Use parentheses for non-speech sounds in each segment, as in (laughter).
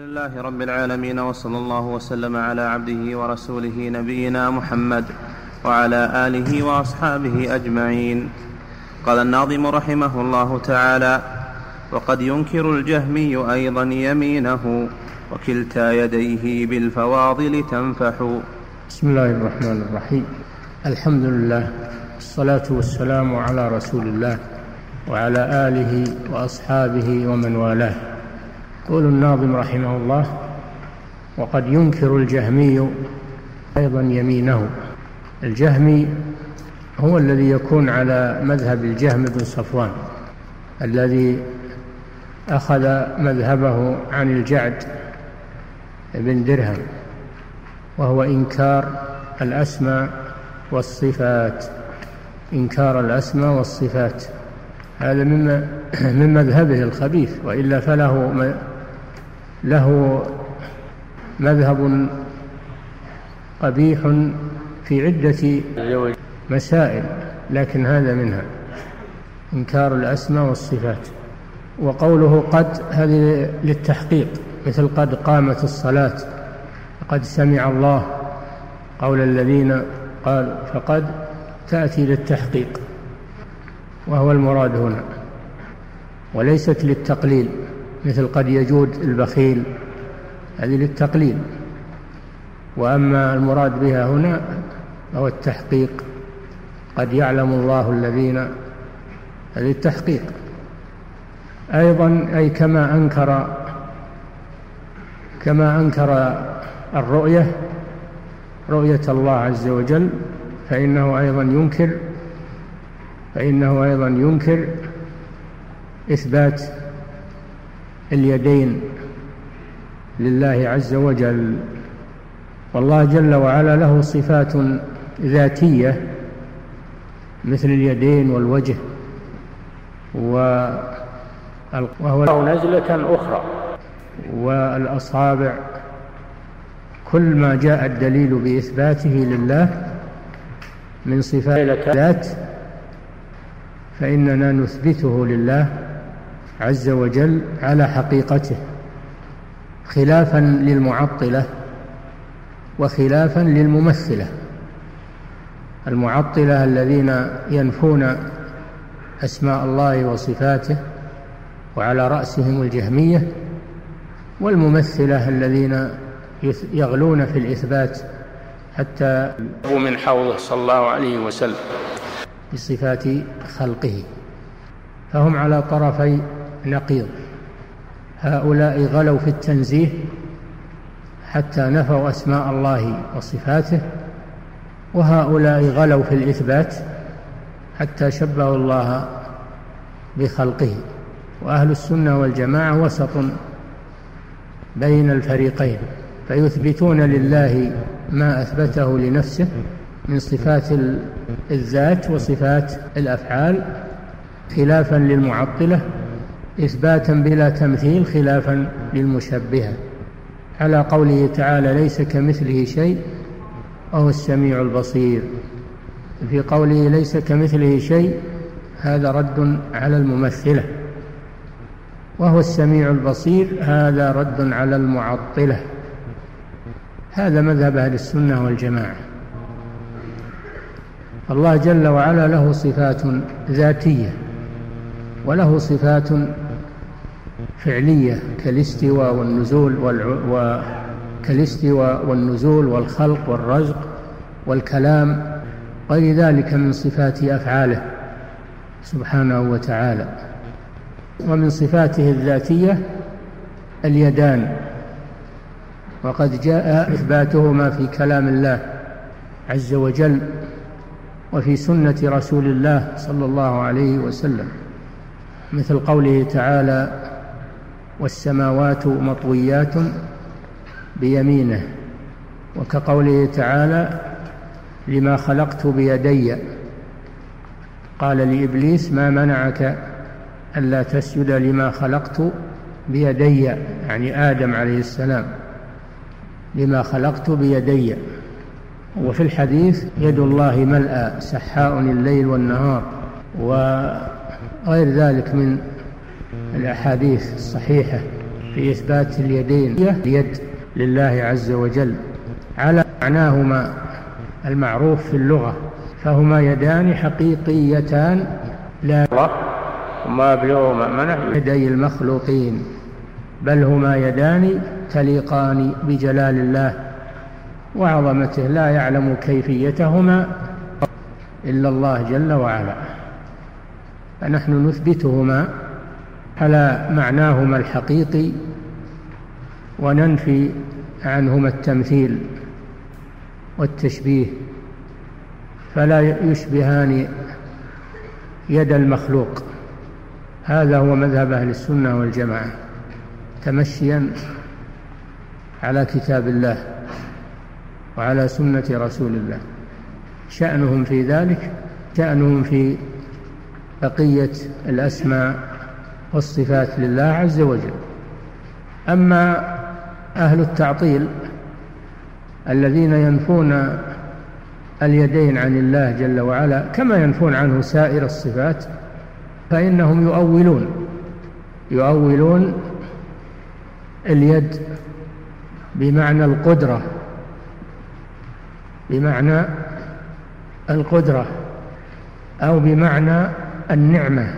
لله رب العالمين وصلى الله وسلم على عبده ورسوله نبينا محمد وعلى آله وأصحابه أجمعين. قال الناظم رحمه الله تعالى وقد ينكر الجهمي أيضا يمينه وكلتا يديه بالفواضل تنفح. بسم الله الرحمن الرحيم. الحمد لله الصلاه والسلام على رسول الله وعلى آله وأصحابه ومن والاه. يقول الناظم رحمه الله وقد ينكر الجهمي أيضا يمينه. الجهمي هو الذي يكون على مذهب الجهم بن صفوان الذي أخذ مذهبه عن الجعد بن درهم وهو إنكار الأسماء والصفات. إنكار الأسماء والصفات. هذا من (clears throat) من مذهبه الخبيث وإلا فله له مذهب قبيح في عدة مسائل لكن هذا منها إنكار الأسماء والصفات. وقوله قد هذه للتحقيق مثل قد قامت الصلاة قد سمع الله قول الذين قالوا فقد تأتي للتحقيق وهو المراد هنا وليست للتقليل. مثل قد يجود البخيل هذه للتقليل. وأما المراد بها هنا هو التحقيق. قد يعلم الله الذين هذه التحقيق. أيضا أي كما أنكر كما أنكر الرؤية رؤية الله عز وجل فإنه أيضا ينكر فإنه أيضا ينكر إثبات اليدين لله عز وجل. والله جل وعلا له صفات ذاتية مثل اليدين والوجه وهو نزلة أخرى. والأصابع. كل ما جاء الدليل بإثباته لله من صفات الذات فإننا نثبته لله. عز وجل على حقيقته خلافا للمعطلة وخلافا للممثلة. المعطلة الذين ينفون أسماء الله وصفاته وعلى رأسهم الجهمية والممثلة الذين يغلون في الإثبات حتى من حوضه صلى الله عليه وسلم. بصفات خلقه. فهم على طرفي نقيض. هؤلاء غلوا في التنزيه حتى نفوا أسماء الله وصفاته وهؤلاء غلوا في الإثبات حتى شبهوا الله بخلقه. وأهل السنة والجماعة وسط بين الفريقين فيثبتون لله ما أثبته لنفسه من صفات الذات وصفات الأفعال خلافا للمعطلة إثباتا بلا تمثيل خلافا للمشبهة على قوله تعالى ليس كمثله شيء وهو السميع البصير. في قوله ليس كمثله شيء هذا رد على الممثلة. وهو السميع البصير هذا رد على المعطلة. هذا مذهب أهل السنة والجماعة. الله جل وعلا له صفات ذاتية وله صفات فعلية كالاستواء والنزول والع... كالاستواء والنزول والخلق والرزق والكلام غير ذلك من صفات أفعاله سبحانه وتعالى. ومن صفاته الذاتية اليدان. وقد جاء إثباتهما في كلام الله عز وجل وفي سنة رسول الله صلى الله عليه وسلم مثل قوله تعالى والسماوات مطويات بيمينه وكقوله تعالى لما خلقت بيدي قال لإبليس ما منعك ألا تسجد لما خلقت بيدي؟ يعني آدم عليه السلام. لما خلقت بيدي وفي الحديث يد الله ملأى سحاء الليل والنهار وغير ذلك من الأحاديث الصحيحة في إثبات اليدين اليد لله عز وجل على معناهما المعروف في اللغة فهما يدان حقيقيتان لا الله وما أبلغ مأمنه يدي المخلوقين بل هما يدان تليقان بجلال الله وعظمته لا يعلم كيفيتهما إلا الله جل وعلا. فنحن نثبتهما على معناهما الحقيقي وننفي عنهما التمثيل والتشبيه فلا يشبهان يد المخلوق. هذا هو مذهب أهل السنة والجماعة تمشيا على كتاب الله وعلى سنة رسول الله. شأنهم في ذلك شأنهم في بقية الأسماء والصفات لله عز وجل. أما أهل التعطيل الذين ينفون اليدين عن الله جل وعلا كما ينفون عنه سائر الصفات فإنهم يؤولون يؤولون اليد بمعنى القدرة بمعنى القدرة أو بمعنى النعمة.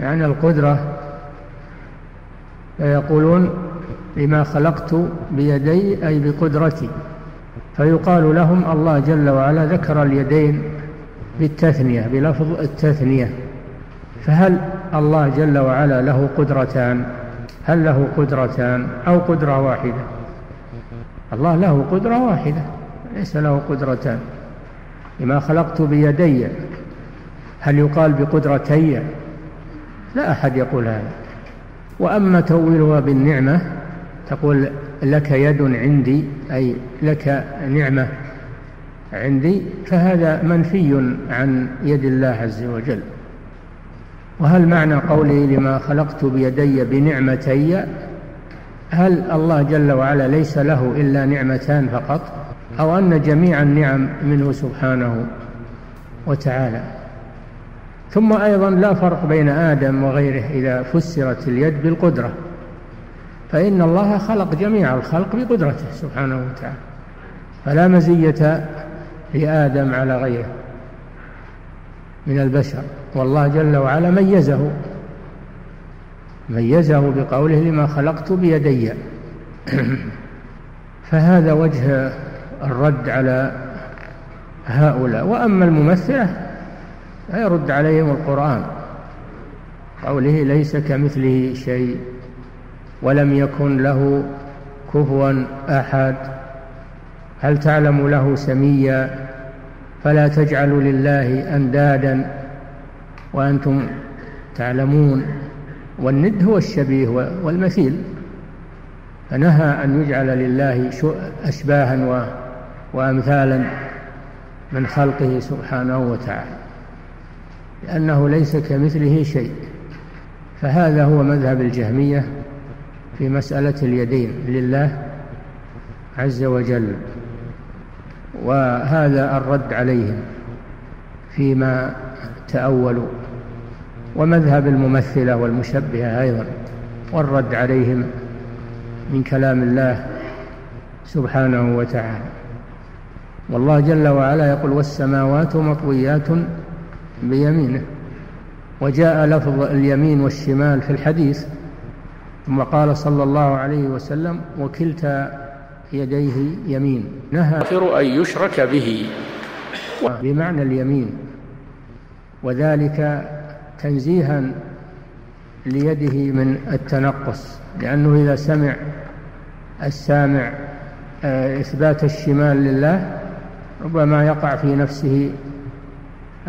يعني القدرة فيقولون لما خلقت بيدي أي بقدرتي. فيقال لهم الله جل وعلا ذكر اليدين بالتثنية بلفظ التثنية. فهل الله جل وعلا له قدرتان؟ هل له قدرتان أو قدرة واحدة؟ الله له قدرة واحدة ليس له قدرتان. لما خلقت بيدي هل يقال بقدرتي؟ لا أحد يقول هذا. وأما تولها بالنعمة تقول لك يد عندي أي لك نعمة عندي فهذا منفي عن يد الله عز وجل. وهل معنى قوله لما خلقت بيدي بنعمتي؟ هل الله جل وعلا ليس له إلا نعمتان فقط؟ أو أن جميع النعم منه سبحانه وتعالى. ثم أيضا لا فرق بين آدم وغيره إذا فسرت اليد بالقدرة فإن الله خلق جميع الخلق بقدرته سبحانه وتعالى فلا مزية لآدم على غيره من البشر. والله جل وعلا ميزه ميزه بقوله لما خلقت بيدي. (clears throat) فهذا وجه الرد على هؤلاء. وأما الممثلة فيرد عليهم القرآن. قوله ليس كمثله شيء ولم يكن له كفوا أحد. هل تعلم له سميا؟ فلا تجعلوا لله أندادا. وأنتم تعلمون والند هو الشبيه والمثيل. فنهى أن يجعل لله أشباها وأمثالا من خلقه سبحانه وتعالى. لأنه ليس كمثله شيء. فهذا هو مذهب الجهمية في مسألة اليدين لله عز وجل وهذا الرد عليهم فيما تأولوا. ومذهب الممثلة والمشبهة أيضا والرد عليهم من كلام الله سبحانه وتعالى. والله جل وعلا يقول والسماوات مطويات بيمينه. وجاء لفظ اليمين والشمال في الحديث ثم قال صلى الله عليه وسلم وكلتا يديه يمين. نهى أن يشرك به. بمعنى اليمين. وذلك تنزيها ليده من التنقص لأنه إذا سمع السامع آه، إثبات الشمال لله ربما يقع في نفسه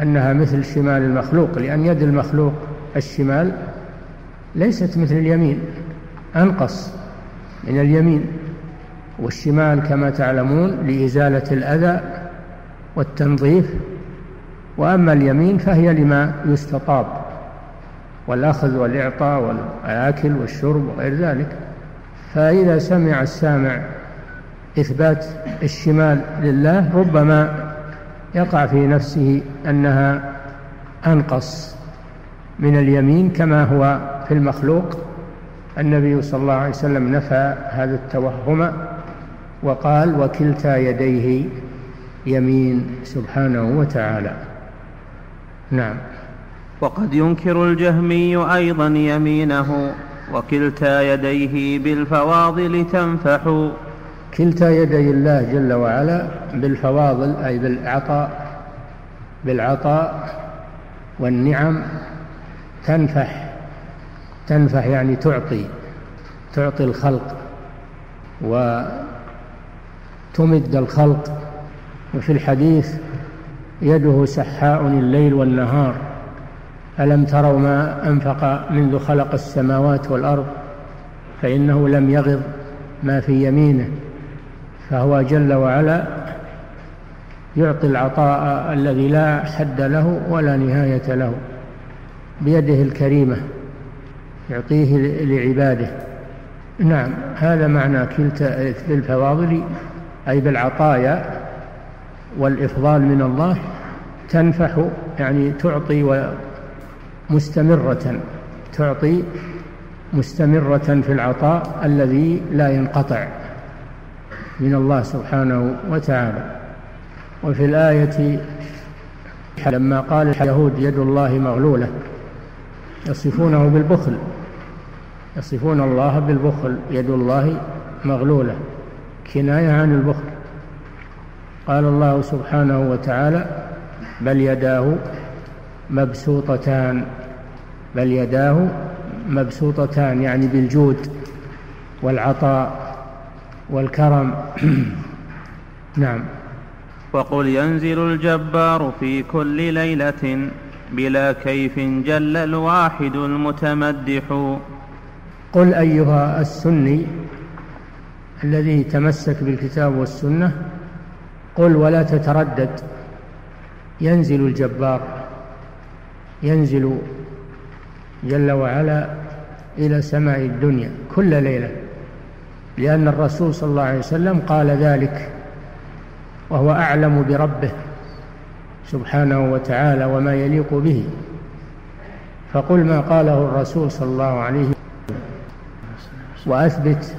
أنها مثل شمال المخلوق لأن يد المخلوق الشمال ليست مثل اليمين أنقص من اليمين والشمال كما تعلمون لإزالة الأذى والتنظيف وأما اليمين فهي لما يستطاب والأخذ والإعطاء والأكل والشرب وغير ذلك. فإذا سمع السامع إثبات الشمال لله ربما يقع في نفسه أنها أنقص من اليمين كما هو في المخلوق. النبي صلى الله عليه وسلم نفى هذا التوهم وقال وكلتا يديه يمين سبحانه وتعالى. نعم. وقد ينكر الجهمي أيضا يمينه وكلتا يديه بالفواضل تنفح. كلتا يدي الله جل وعلا بالفواضل أي بالعطاء بالعطاء والنعم تنفح تنفح يعني تعطي تعطي الخلق وتمد الخلق. وفي الحديث يده سحاء الليل والنهار ألم تروا ما أنفق منذ خلق السماوات والأرض؟ فإنه لم يغض ما في يمينه. فهو جل وعلا يعطي العطاء الذي لا حد له ولا نهاية له بيده الكريمة يعطيه لعباده. نعم هذا معنى كلتا بالفواضل أي بالعطايا والإفضال من الله تنفح يعني تعطي مستمرة تعطي مستمرة في العطاء الذي لا ينقطع. من الله سبحانه وتعالى. وفي الآية لما قال اليهود يد الله مغلولة يصفونه بالبخل يصفون الله بالبخل يد الله مغلولة كناية عن البخل. قال الله سبحانه وتعالى بل يداه مبسوطتان بل يداه مبسوطتان يعني بالجود والعطاء. والكرم. (clears throat) نعم. وقل ينزل الجبار في كل ليلة بلا كيف جل الواحد المتمدح. قل أيها السني الذي تمسك بالكتاب والسنة قل ولا تتردد. ينزل الجبار. ينزل جل وعلا إلى سماء الدنيا كل ليلة. لأن الرسول صلى الله عليه وسلم قال ذلك وهو أعلم بربه سبحانه وتعالى وما يليق به. فقل ما قاله الرسول صلى الله عليه وسلم وأثبت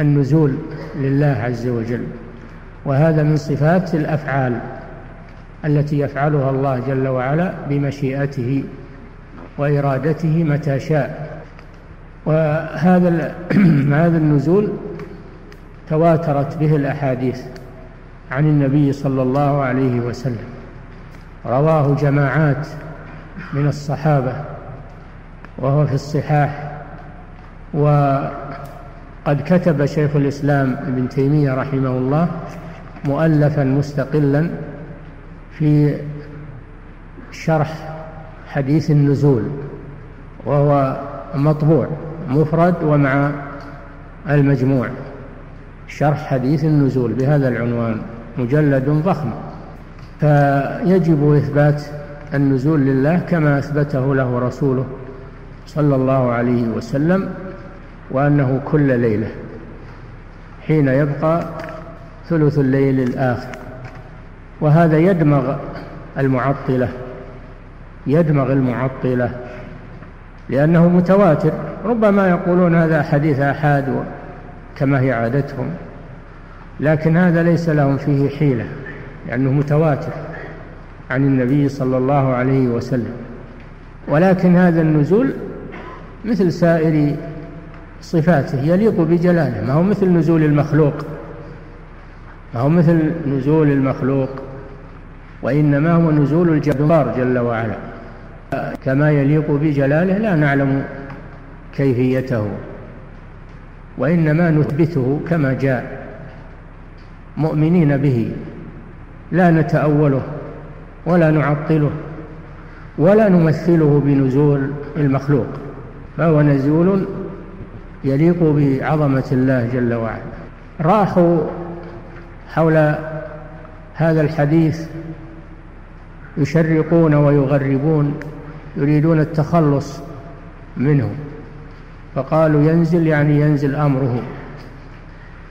النزول لله عز وجل. وهذا من صفات الأفعال التي يفعلها الله جل وعلا بمشيئته وإرادته متى شاء. وهذا (clears throat) هذا النزول تواترت به الأحاديث عن النبي صلى الله عليه وسلم. رواه جماعات من الصحابة وهو في الصحاح وقد كتب شيخ الإسلام ابن تيمية رحمه الله مؤلفا مستقلا في شرح حديث النزول وهو مطبوع. مفرد ومع المجموع. شرح حديث النزول بهذا العنوان مجلد ضخم. فيجب إثبات النزول لله كما أثبته له رسوله صلى الله عليه وسلم وأنه كل ليلة حين يبقى ثلث الليل الآخر. وهذا يدمغ المعطلة يدمغ المعطلة لأنه متواتر. ربما يقولون هذا حديث آحاد كما هي عادتهم لكن هذا ليس لهم فيه حيلة لأنه متواتر عن النبي صلى الله عليه وسلم. ولكن هذا النزول مثل سائر صفاته يليق بجلاله ما هو مثل نزول المخلوق ما هو مثل نزول المخلوق وإنما هو نزول الجبار جل وعلا. كما يليق بجلاله لا نعلم كيفيته وإنما نثبته كما جاء مؤمنين به لا نتأوله ولا نعطله ولا نمثله بنزول المخلوق فهو نزول يليق بعظمة الله جل وعلا. راحوا حول هذا الحديث يشرقون ويغربون يريدون التخلص منه. فقالوا ينزل يعني ينزل أمره.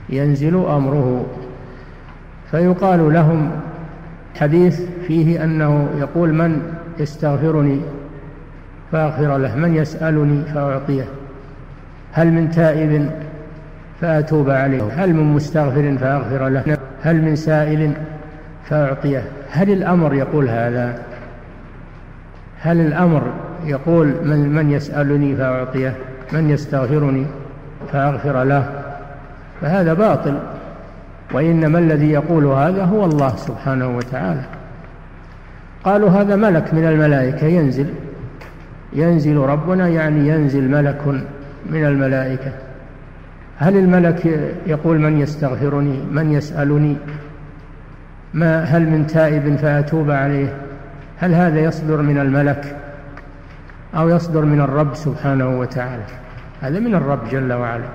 ينزل أمره. فيقال لهم حديث فيه أنه يقول من يستغفرني فأغفر له من يسألني فأعطيه. هل من تائب فأتوب عليه هل من مستغفر فأغفر له هل من سائل فأعطيه. هل الأمر يقول هذا؟ هل الأمر يقول من, من يسألني فأعطيه؟ من يستغفرني فأغفر له. فهذا باطل. وإنما الذي يقول هذا هو الله سبحانه وتعالى. قالوا هذا ملك من الملائكة ينزل. ينزل ربنا يعني ينزل ملك من الملائكة. هل الملك يقول من يستغفرني من يسألني؟ ما هل من تائب فأتوب عليه؟ هل هذا يصدر من الملك؟ أو يصدر من الرب سبحانه وتعالى. هذا من الرب جل وعلا.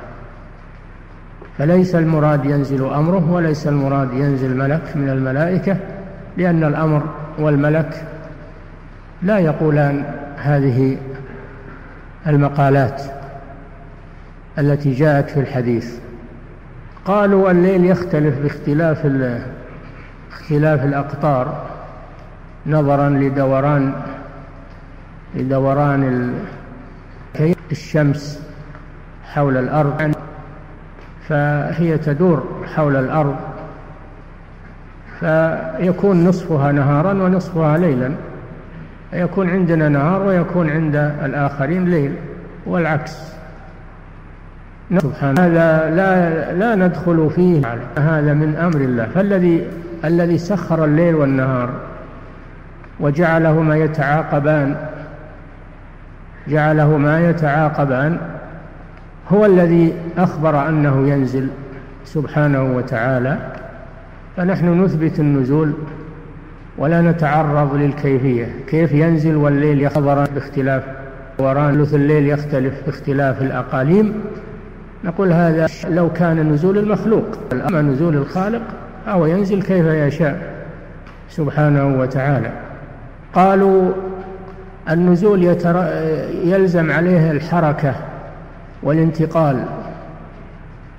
فليس المراد ينزل أمره وليس المراد ينزل ملك من الملائكة لأن الأمر والملك لا يقولان هذه المقالات التي جاءت في الحديث. قالوا الليل يختلف باختلاف اختلاف الأقطار نظرا لدوران لدوران الشمس حول الأرض. فهي تدور حول الأرض. فيكون نصفها نهارا ونصفها ليلا. يكون عندنا نهار ويكون عند الآخرين ليل والعكس. سبحان هذا لا لا ندخل فيه. هذا من أمر الله. فالذي الذي سخر الليل والنهار وجعلهما يتعاقبان جعلهما يتعاقبان هو الذي أخبر أنه ينزل سبحانه وتعالى فنحن نثبت النزول ولا نتعرض للكيفية. كيف ينزل والليل يخضر باختلاف وران ثلث الليل يختلف باختلاف الأقاليم؟ نقول هذا لو كان نزول المخلوق. أما نزول الخالق أو ينزل كيف يشاء سبحانه وتعالى. قالوا النزول يلزم عليه الحركة والانتقال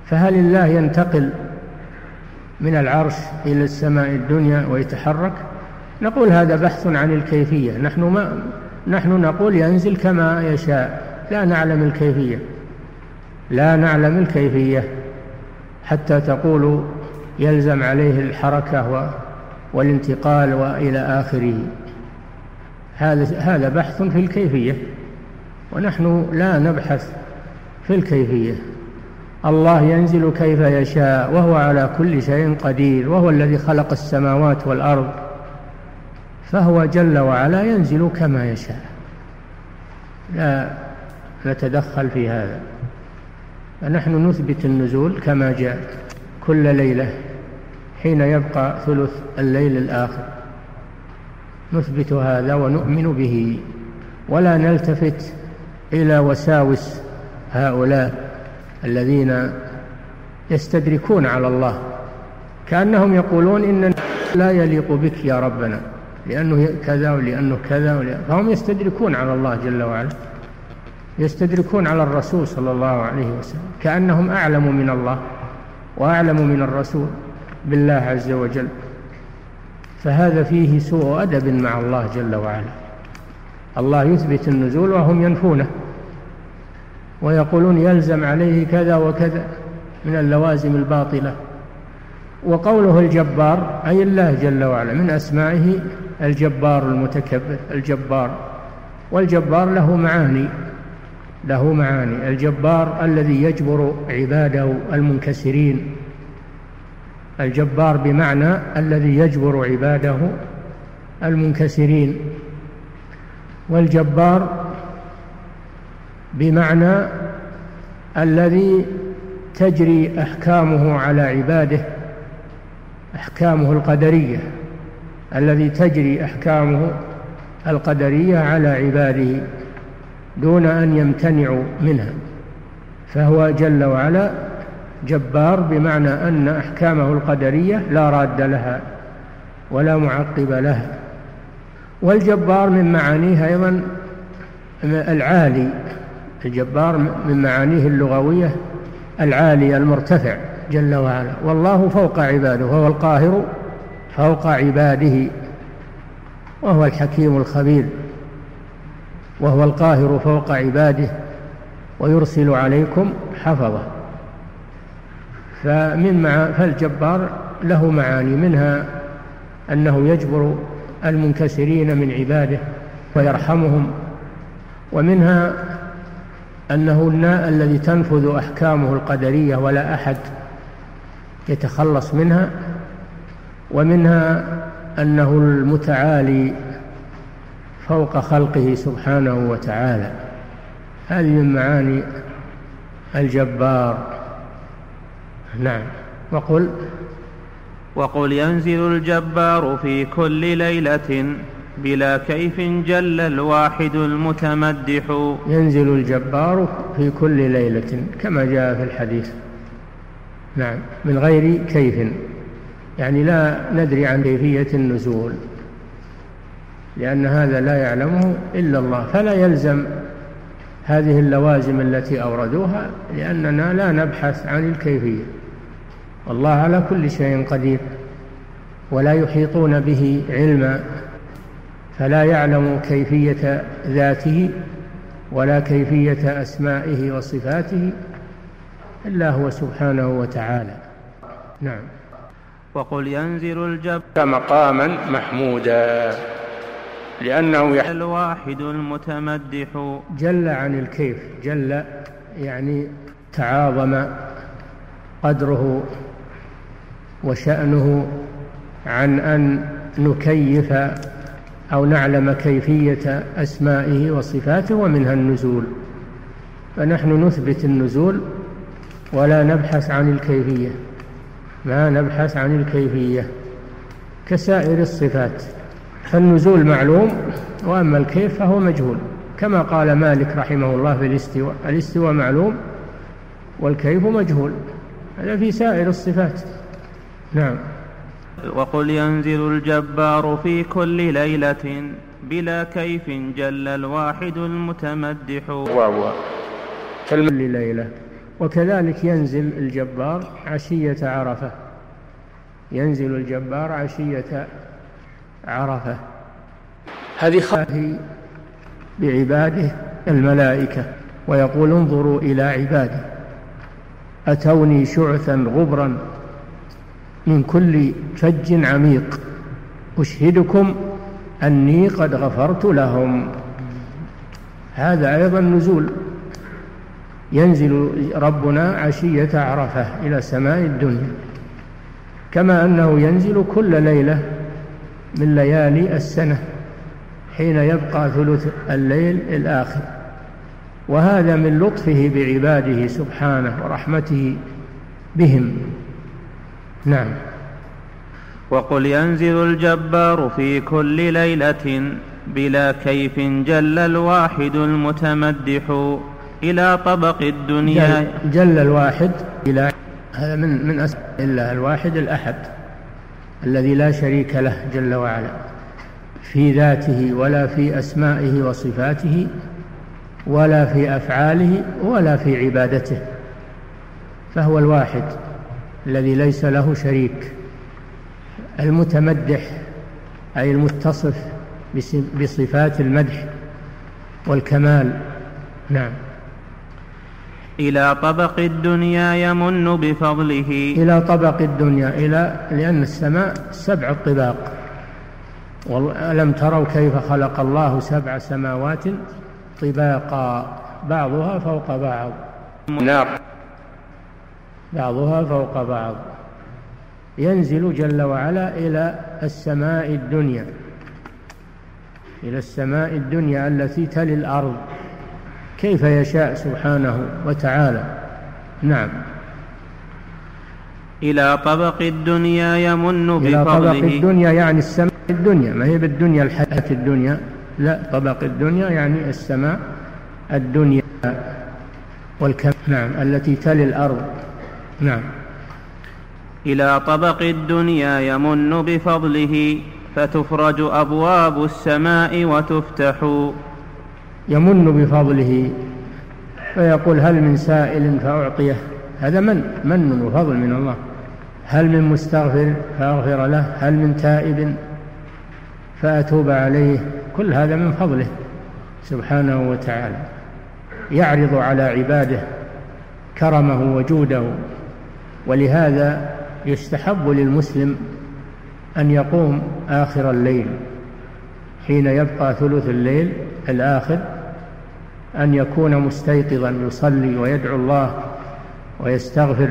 فهل الله ينتقل من العرش إلى السماء الدنيا ويتحرك؟ نقول هذا بحث عن الكيفية. نحن ما نحن نقول ينزل كما يشاء. لا نعلم الكيفية. لا نعلم الكيفية حتى تقول يلزم عليه الحركة والانتقال وإلى آخره. هذا هذا بحث في الكيفية. ونحن لا نبحث في الكيفية. الله ينزل كيف يشاء وهو على كل شيء قدير وهو الذي خلق السماوات والأرض. فهو جل وعلا ينزل كما يشاء. لا نتدخل في هذا. فنحن نثبت النزول كما جاء كل ليلة حين يبقى ثلث الليل الآخر. نثبت هذا ونؤمن به. ولا نلتفت إلى وساوس هؤلاء الذين يستدركون على الله. كأنهم يقولون إن لا يليق بك يا ربنا. لأنه كذا ولأنه كذا ولأنه فهم يستدركون على الله جل وعلا. يستدركون على الرسول صلى الله عليه وسلم. كأنهم أعلم من الله وأعلم من الرسول بالله عز وجل. فهذا فيه سوء أدب مع الله جل وعلا. الله يثبت النزول وهم ينفونه ويقولون يلزم عليه كذا وكذا من اللوازم الباطلة. وقوله الجبار أي الله جل وعلا من أسمائه الجبار المتكبر الجبار. والجبار له معاني له معاني. الجبار الذي يجبر عباده المنكسرين الجبار بمعنى الذي يجبر عباده المنكسرين والجبار بمعنى الذي تجري أحكامه على عباده أحكامه القدرية الذي تجري أحكامه القدرية على عباده دون أن يمتنعوا منها فهو جل وعلا جبار بمعنى أن أحكامه القدرية لا راد لها ولا معقب لها. والجبار من معانيه أيضا العالي الجبار من معانيه اللغوية العالي المرتفع جل وعلا. والله فوق عباده وهو القاهر فوق عباده وهو الحكيم الخبير وهو القاهر فوق عباده ويرسل عليكم حفظة. فمن مع فالجبار له معاني منها أنه يجبر المنكسرين من عباده ويرحمهم ومنها أنه الناء الذي تنفذ أحكامه القدرية ولا أحد يتخلص منها ومنها أنه المتعالي فوق خلقه سبحانه وتعالى. هذه من معاني الجبار. نعم. وقل؟ وقل ينزل الجبار في كل ليلة بلا كيف جل الواحد المتمدح. ينزل الجبار في كل ليلة كما جاء في الحديث. نعم. من غير كيف. يعني لا ندري عن كيفية النزول. لأن هذا لا يعلمه إلا الله. فلا يلزم هذه اللوازم التي أوردوها لأننا لا نبحث عن الكيفية. والله على كل شيء قدير ولا يحيطون به علما فلا يعلم كيفية ذاته ولا كيفية أسمائه وصفاته إلا هو سبحانه وتعالى. نعم. وقل ينزل الجب مقاما محمودا لأنه يحل الواحد المتمدح. جل عن الكيف. جل يعني تعاظم قدره وشأنه عن أن نكيف أو نعلم كيفية أسمائه وصفاته ومنها النزول. فنحن نثبت النزول ولا نبحث عن الكيفية ما نبحث عن الكيفية كسائر الصفات. فالنزول معلوم وأما الكيف فهو مجهول. كما قال مالك رحمه الله في الاستواء الاستواء معلوم والكيف مجهول. هذا في سائر الصفات. نعم. وقل ينزل الجبار في كل ليلة بلا كيف جل الواحد المتمدح. واو. كل ليلة. وكذلك ينزل الجبار عشية عرفة. ينزل الجبار عشية عرفة. هذه خاهي بعباده الملائكة ويقول انظروا إلى عبادي. أتوني شعثا غبرا من كل فج عميق. أشهدكم أني قد غفرت لهم. هذا أيضا نزول. ينزل ربنا عشية عرفة إلى سماء الدنيا. كما أنه ينزل كل ليلة من ليالي السنة حين يبقى ثلث الليل الآخر. وهذا من لطفه بعباده سبحانه ورحمته بهم. نعم. وقل ينزل الجبار في كل ليلة بلا كيف جل الواحد المتمدح إلى طبق الدنيا. جل, جل الواحد إلى هذا من من أسماء الله الواحد الأحد الذي لا شريك له جل وعلا. في ذاته ولا في أسمائه وصفاته ولا في أفعاله ولا في عبادته. فهو الواحد. الذي ليس له شريك المتمدح أي المتصف بصفات المدح والكمال. نعم. إلى طبق الدنيا يمن بفضله. إلى طبق الدنيا إلى لأن السماء سبع الطباق ولم تروا كيف خلق الله سبع سماوات طباقا؟ بعضها فوق بعض. نار بعضها فوق بعض. ينزل جل وعلا إلى السماء الدنيا. إلى السماء الدنيا التي تلي الأرض. كيف يشاء سبحانه وتعالى. نعم. إلى طبق الدنيا يمن بفضله إلى طبق الدنيا يعني السماء الدنيا. ما هي بالدنيا؟ الحياة الدنيا. لا طبق الدنيا يعني السماء الدنيا والكم نعم التي تلي الأرض. نعم. إلى طبق الدنيا يمن بفضله فتفرج أبواب السماء وتفتح. يمن بفضله فيقول هل من سائل فأعطيه. هذا من؟ من وفضل من الله. هل من مستغفر فأغفر له. هل من تائب فأتوب عليه. كل هذا من فضله سبحانه وتعالى. يعرض على عباده كرمه وجوده. ولهذا يستحب للمسلم أن يقوم آخر الليل حين يبقى ثلث الليل الآخر أن يكون مستيقظا يصلي ويدعو الله ويستغفر.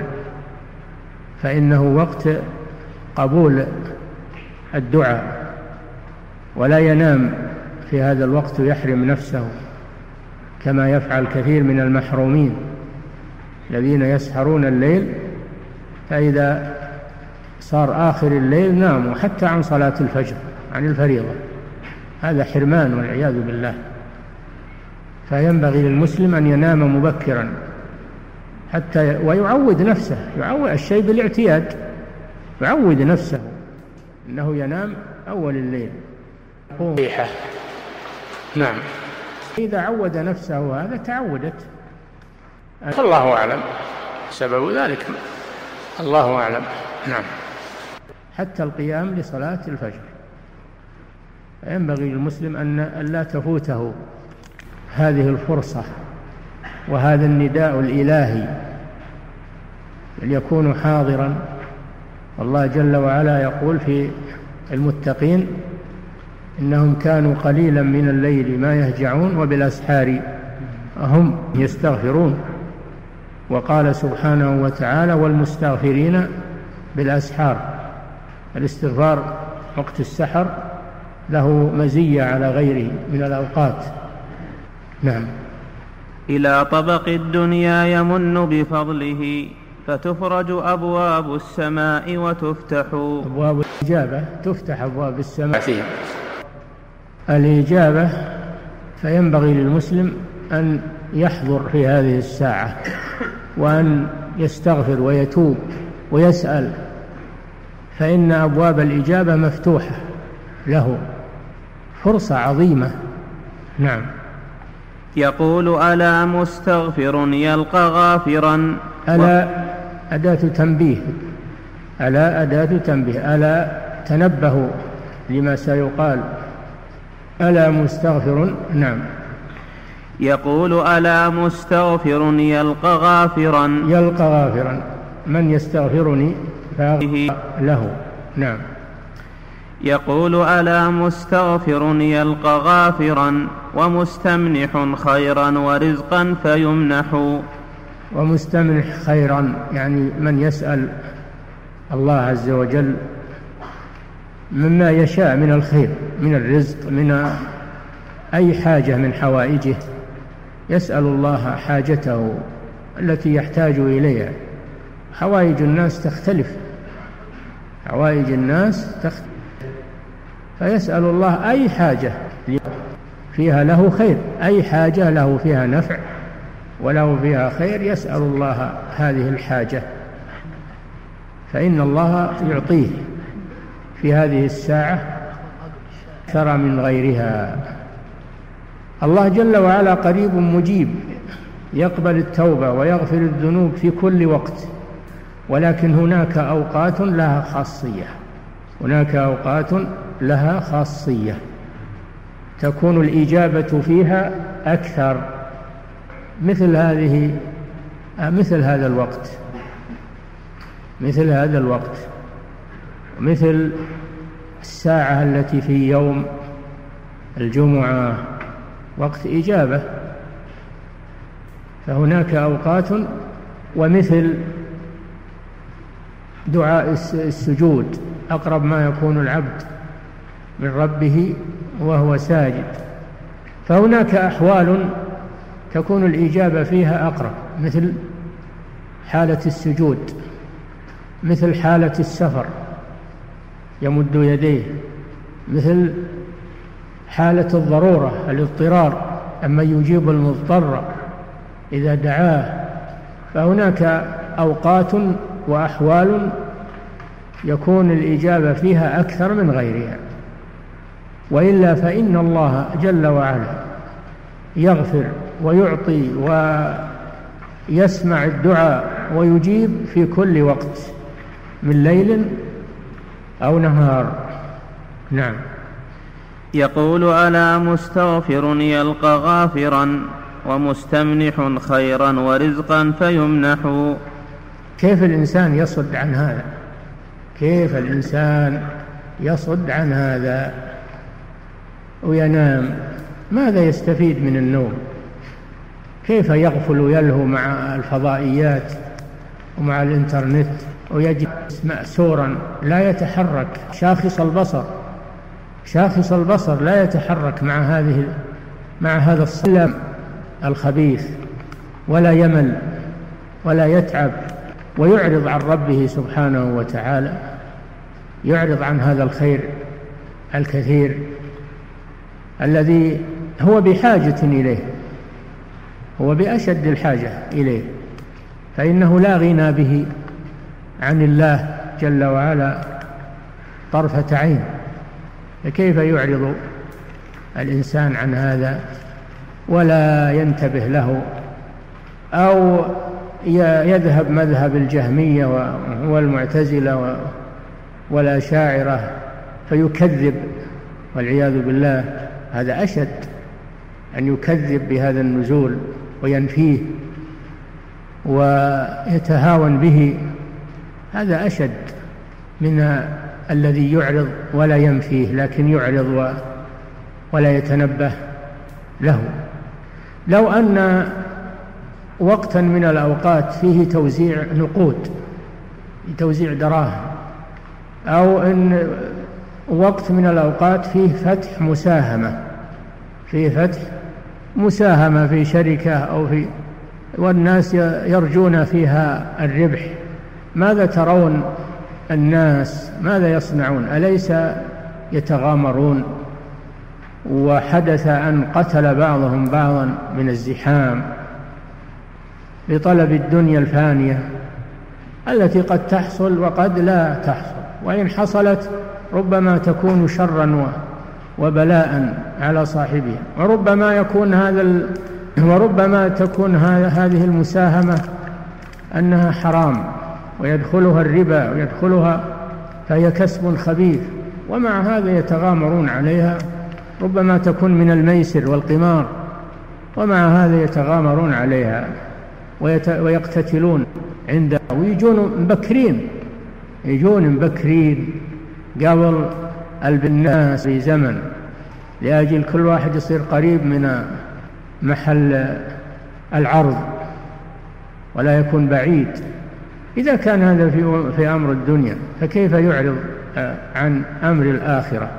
فإنه وقت قبول الدعاء ولا ينام في هذا الوقت يحرم نفسه كما يفعل كثير من المحرومين الذين يسهرون الليل فإذا صار آخر الليل ناموا حتى عن صلاة الفجر عن الفريضة. هذا حرمان والعياذ بالله. فينبغي للمسلم أن ينام مبكرا حتى ويعود نفسه يعود الشيء بالاعتياد يعود نفسه أنه ينام أول الليل. يقوم نعم. إذا عود نفسه هذا تعودت. الله أعلم. سبب ذلك. الله أعلم. نعم. حتى القيام لصلاة الفجر. فينبغي للمسلم أن لا تفوته هذه الفرصة وهذا النداء الإلهي بل يكون حاضرا. الله جل وعلا يقول في المتقين إنهم كانوا قليلا من الليل ما يهجعون وبالأسحار هم يستغفرون. وقال سبحانه وتعالى والمستغفرين بالأسحار الاستغفار وقت السحر له مزية على غيره من الأوقات. نعم. إلى طبق الدنيا يمن بفضله فتفرج أبواب السماء وتفتح. أبواب الإجابة تفتح أبواب السماء. الإجابة فينبغي للمسلم أن يحضر في هذه الساعة. وأن يستغفر ويتوب ويسأل فإن أبواب الإجابة مفتوحة له فرصة عظيمة. نعم. يقول ألا مستغفر يلقى غافرا؟ ألا أداة تنبيه ألا أداة تنبيه ألا تنبهوا لما سيقال. ألا مستغفر؟ نعم. يقول ألا مستغفر يلقى غافرا. يلقى غافرا. من يستغفرني؟ فأغفر له. نعم. يقول ألا مستغفر يلقى غافرا. ومستمنح خيرا ورزقا فيمنح. ومستمنح خيرا يعني من يسأل الله عز وجل مما يشاء من الخير من الرزق من أي حاجة من حوائجه. يسأل الله حاجته التي يحتاج إليها. حوائج الناس تختلف. حوائج الناس تختلف فيسأل الله أي حاجة فيها له خير أي حاجة له فيها نفع وله فيها خير يسأل الله هذه الحاجة. فإن الله يعطيه في هذه الساعة أكثر من غيرها. الله جل وعلا قريب مجيب يقبل التوبة ويغفر الذنوب في كل وقت. ولكن هناك أوقات لها خاصية. هناك أوقات لها خاصية. تكون الإجابة فيها أكثر مثل هذه مثل هذا الوقت. مثل هذا الوقت. مثل الساعة التي في يوم الجمعة وقت إجابة. فهناك أوقات ومثل دعاء السجود أقرب ما يكون العبد من ربه وهو ساجد. فهناك أحوال تكون الإجابة فيها أقرب مثل حالة السجود مثل حالة السفر يمد يديه مثل حالة الضرورة الاضطرار أما يجيب المضطر إذا دعاه. فهناك أوقات وأحوال يكون الإجابة فيها أكثر من غيرها. وإلا فإن الله جل وعلا يغفر ويعطي ويسمع الدعاء ويجيب في كل وقت من ليل أو نهار. نعم. يقول ألا مستغفر يلقى غافرا ومستمنح خيرا ورزقا فيمنح. كيف الإنسان يصد عن هذا؟ كيف الإنسان يصد عن هذا؟ وينام ماذا يستفيد من النوم؟ كيف يغفل ويلهو مع الفضائيات ومع الإنترنت ويجد مأسورا لا يتحرك شاخص البصر؟ شاخص البصر لا يتحرك مع هذه مع هذا السلم الخبيث ولا يمل ولا يتعب ويعرض عن ربه سبحانه وتعالى يعرض عن هذا الخير الكثير الذي هو بحاجة إليه هو بأشد الحاجة إليه فإنه لا غنى به عن الله جل وعلا طرفة عين. فكيف يعرض الإنسان عن هذا ولا ينتبه له أو يذهب مذهب الجهمية والمعتزلة والأشاعرة فيكذب والعياذ بالله. هذا أشد أن يكذب بهذا النزول وينفيه ويتهاون به. هذا أشد من الذي يعرض ولا ينفيه لكن يعرض ولا يتنبه له. لو أن وقتا من الأوقات فيه توزيع نقود توزيع دراهم أو أن وقت من الأوقات فيه فتح مساهمة فيه فتح مساهمة في شركة أو في والناس يرجون فيها الربح. ماذا ترون الناس ماذا يصنعون؟ أليس يتغامرون؟ وحدث أن قتل بعضهم بعضا من الزحام لطلب الدنيا الفانية التي قد تحصل وقد لا تحصل وإن حصلت ربما تكون شرا وبلاء على صاحبها. وربما يكون هذا ال... وربما تكون هذه المساهمة أنها حرام. ويدخلها الربا ويدخلها فهي كسب خبيث. ومع هذا يتغامرون عليها ربما تكون من الميسر والقمار. ومع هذا يتغامرون عليها ويقتتلون عندها ويجون مبكرين. يجون مبكرين قبل الناس في زمن. لأجل كل واحد يصير قريب من محل العرض ولا يكون بعيد. إذا كان هذا في في أمر الدنيا فكيف يعرض عن أمر الآخرة؟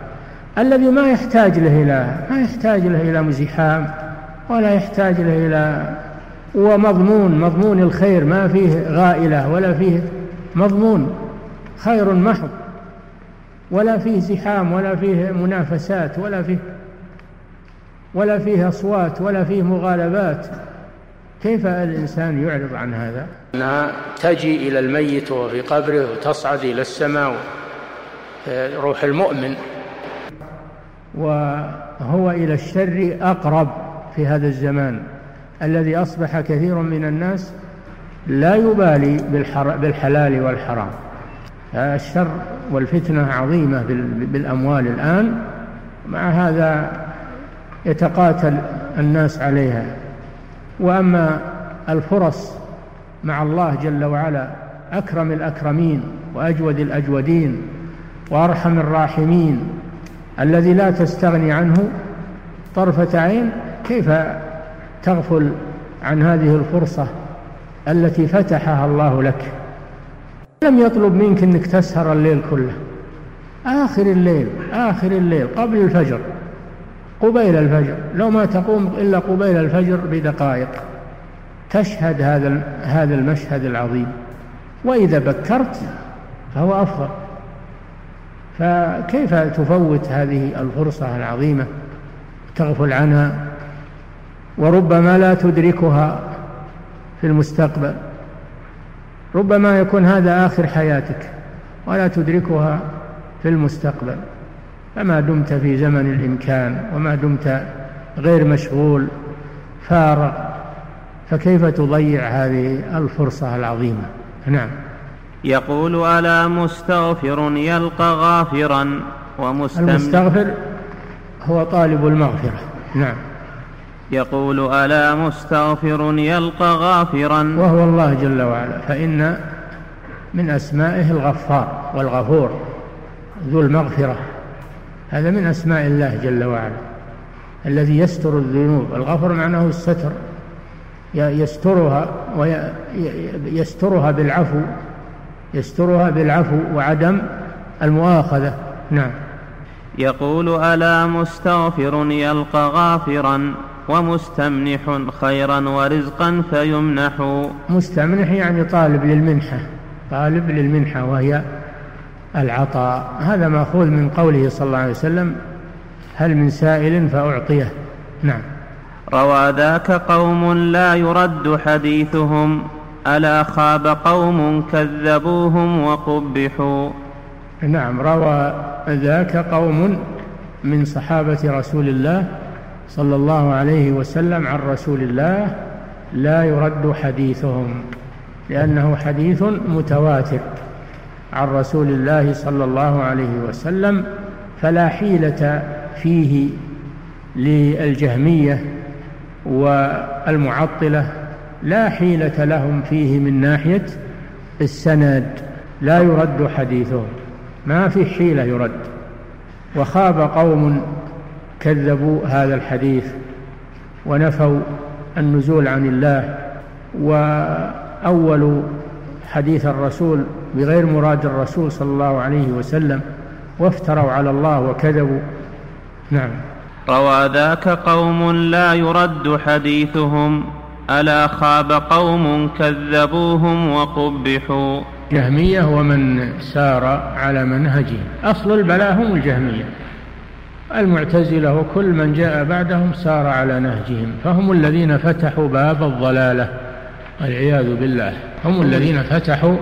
الذي ما يحتاج له إلى ما يحتاج له إلى مزحام ولا يحتاج له إلى ومضمون مضمون الخير ما فيه غائلة ولا فيه مضمون خير محض ولا فيه زحام ولا فيه منافسات ولا فيه ولا فيه أصوات ولا فيه مغالبات. كيف الإنسان يعرض عن هذا؟ أنها تجي إلى الميت وفي قبره وتصعد إلى السماء روح المؤمن. وهو إلى الشر أقرب في هذا الزمان الذي أصبح كثير من الناس لا يبالي بالحلال والحرام. الشر والفتنة عظيمة بالأموال الآن مع هذا يتقاتل الناس عليها. وأما الفرص مع الله جل وعلا أكرم الأكرمين وأجود الأجودين وأرحم الراحمين. الذي لا تستغني عنه طرفة عين كيف تغفل عن هذه الفرصة التي فتحها الله لك؟ لم يطلب منك أنك تسهر الليل كله. آخر الليل آخر الليل قبل الفجر. قبيل الفجر. لو ما تقوم إلا قبيل الفجر بدقائق. تشهد هذا هذا المشهد العظيم. وإذا بكرت فهو أفضل. فكيف تفوت هذه الفرصة العظيمة؟ تغفل عنها. وربما لا تدركها في المستقبل. ربما يكون هذا آخر حياتك ولا تدركها في المستقبل. فما دمت في زمن الإمكان وما دمت غير مشغول فارغ. فكيف تضيع هذه الفرصة العظيمة؟ نعم. يقول ألا مستغفر يلقى غافرا ومستم المستغفر هو طالب المغفرة. نعم. يقول ألا مستغفر يلقى غافرا؟ وهو الله جل وعلا. فإن من أسمائه الغفار والغفور ذو المغفرة. هذا من أسماء الله جل وعلا الذي يستر الذنوب الغفر معناه الستر يسترها ويسترها بالعفو يسترها بالعفو وعدم المؤاخذة. نعم. يقول ألا مستغفر يلقى غافرا ومستمنح خيرا ورزقا فيمنح. مستمنح يعني طالب للمنحة طالب للمنحة وهي العطاء. هذا مأخوذ من قوله صلى الله عليه وسلم هل من سائل فأعطيه. نعم. روى ذاك قوم لا يرد حديثهم ألا خاب قوم كذبوهم وقبحوا. نعم روى ذاك قوم من صحابة رسول الله صلى الله عليه وسلم عن رسول الله لا يرد حديثهم لأنه حديث متواتر. عن رسول الله صلى الله عليه وسلم فلا حيلة فيه للجهمية والمعطلة لا حيلة لهم فيه من ناحية السند لا يرد حديثهم ما في حيلة يرد. وخاب قوم كذبوا هذا الحديث ونفوا النزول عن الله وأولوا حديث الرسول بغير مراد الرسول صلى الله عليه وسلم وافتروا على الله وكذبوا. نعم. روى ذاك قوم لا يرد حديثهم ألا خاب قوم كذبوهم وقبحوا. جهمية ومن سار على منهجه. أصل البلاء هم الجهمية. المعتزلة وكل من جاء بعدهم سار على نهجهم فهم الذين فتحوا باب الضلالة. والعياذ بالله. هم الذين فتحوا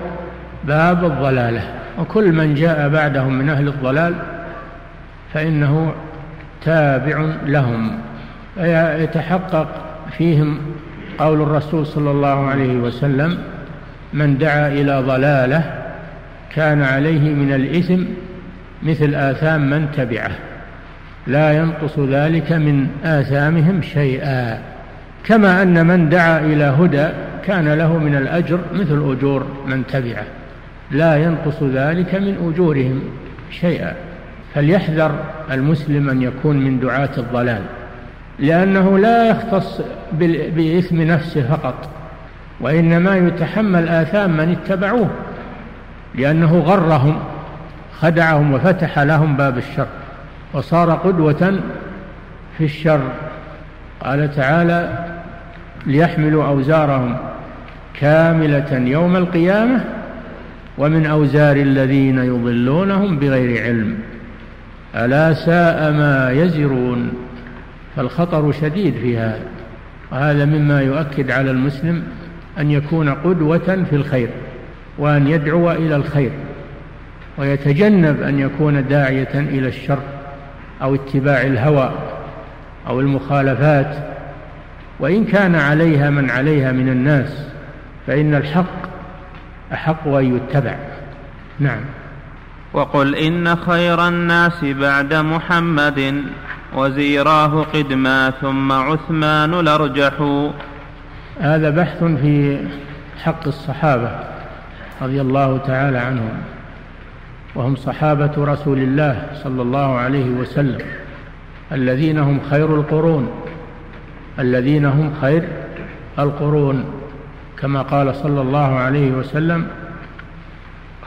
باب الضلالة. وكل من جاء بعدهم من أهل الضلال فإنه تابع لهم. يتحقق فيهم قول الرسول صلى الله عليه وسلم من دعا إلى ضلالة كان عليه من الإثم مثل آثام من تبعه. لا ينقص ذلك من آثامهم شيئا. كما أن من دعا إلى هدى كان له من الأجر مثل أجور من تبعه لا ينقص ذلك من أجورهم شيئا. فليحذر المسلم أن يكون من دعاة الضلال لأنه لا يختص بإثم نفسه فقط وإنما يتحمل آثام من اتبعوه لأنه غرهم خدعهم وفتح لهم باب الشر وصار قدوة في الشر. قال تعالى ليحملوا أوزارهم كاملة يوم القيامة ومن أوزار الذين يضلونهم بغير علم. ألا ساء ما يزرون فالخطر شديد في هذا. وهذا مما يؤكد على المسلم أن يكون قدوة في الخير وأن يدعو إلى الخير ويتجنب أن يكون داعية إلى الشر أو اتباع الهوى أو المخالفات وإن كان عليها من عليها من الناس فإن الحق أحق أن يتبع. نعم. وقل إن خير الناس بعد محمد وزيراه قدما ثم عثمان الأرجح هذا بحث في حق الصحابة رضي الله تعالى عنهم. وهم صحابة رسول الله صلى الله عليه وسلم الذين هم خير القرون. الذين هم خير القرون. كما قال صلى الله عليه وسلم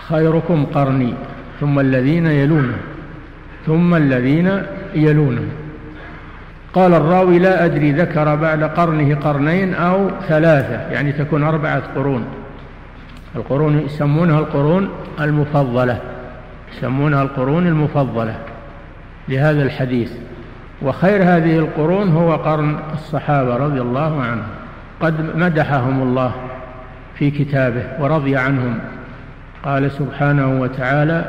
خيركم قرني ثم الذين يلونه ثم الذين يلونه. قال الراوي لا أدري ذكر بعد قرنه قرنين أو ثلاثة يعني تكون أربعة قرون. القرون يسمونها القرون المفضلة يسمونها القرون المفضلة لهذا الحديث. وخير هذه القرون هو قرن الصحابة رضي الله عنهم. قد مدحهم الله في كتابه ورضي عنهم. قال سبحانه وتعالى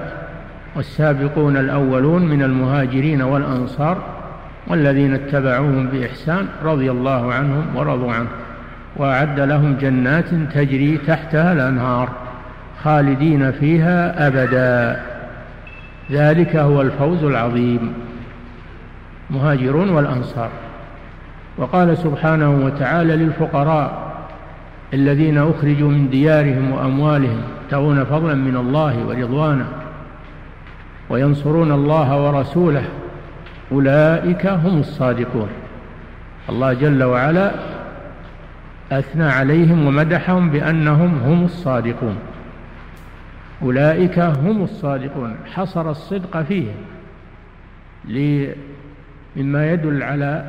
والسابقون الأولون من المهاجرين والأنصار والذين اتبعوهم بإحسان رضي الله عنهم ورضوا عنه. وأعد لهم جنات تجري تحتها الأنهار خالدين فيها أبدا. ذلك هو الفوز العظيم. مهاجرون والأنصار. وقال سبحانه وتعالى للفقراء الذين أخرجوا من ديارهم وأموالهم يبتغون فضلا من الله ورضوانا وينصرون الله ورسوله أولئك هم الصادقون. الله جل وعلا أثنى عليهم ومدحهم بأنهم هم الصادقون. أولئك هم الصادقون. حصر الصدق فيهم مما يدل على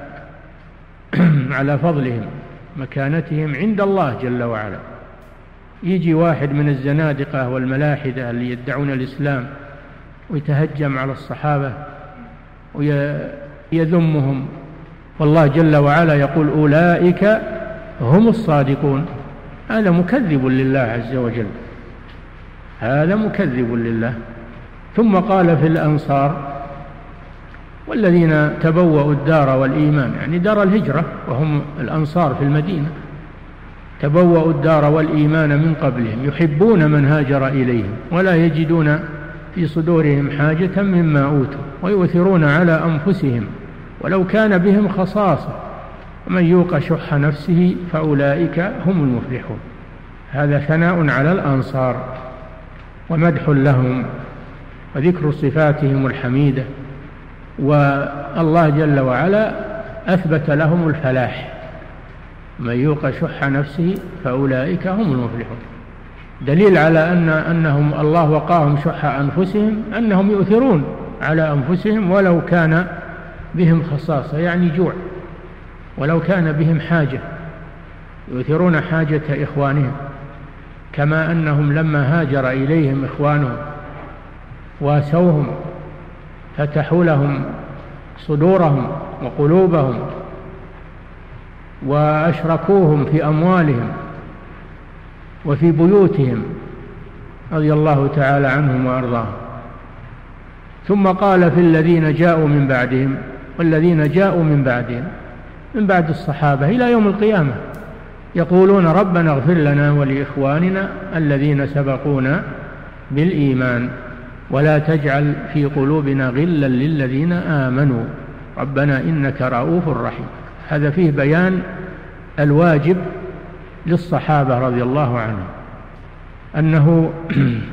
(clears throat) على فضلهم مكانتهم عند الله جل وعلا. يجي واحد من الزنادقة والملاحدة اللي يدعون الإسلام ويتهجم على الصحابة ويذمهم. والله جل وعلا يقول أولئك هم الصادقون. هذا مكذب لله عز وجل. هذا مكذب لله. ثم قال في الأنصار والذين تبوأوا الدار والإيمان يعني دار الهجرة وهم الأنصار في المدينة. تبوأوا الدار والإيمان من قبلهم يحبون من هاجر إليهم ولا يجدون في صدورهم حاجة مما أوتوا ويؤثرون على أنفسهم. ولو كان بهم خصاصة ومن يوق شح نفسه فأولئك هم المفلحون. هذا ثناء على الأنصار ومدح لهم وذكر صفاتهم الحميدة. والله جل وعلا أثبت لهم الفلاح. من يوق شح نفسه فأولئك هم المفلحون. دليل على أن أنهم الله وقاهم شح أنفسهم أنهم يؤثرون على أنفسهم ولو كان بهم خصاصة يعني جوع. ولو كان بهم حاجة يؤثرون حاجة إخوانهم. كما أنهم لما هاجر إليهم إخوانهم وأسوهم فتحوا لهم صدورهم وقلوبهم وأشركوهم في أموالهم وفي بيوتهم رضي الله تعالى عنهم وأرضاهم. ثم قال في الذين جاءوا من بعدهم والذين جاءوا من بعدهم من بعد الصحابة إلى يوم القيامة يقولون ربنا اغفر لنا ولإخواننا الذين سبقونا بالإيمان. ولا تجعل في قلوبنا غلا للذين آمنوا. ربنا إنك رؤوف رحيم. هذا فيه بيان الواجب للصحابة رضي الله عنهم أنه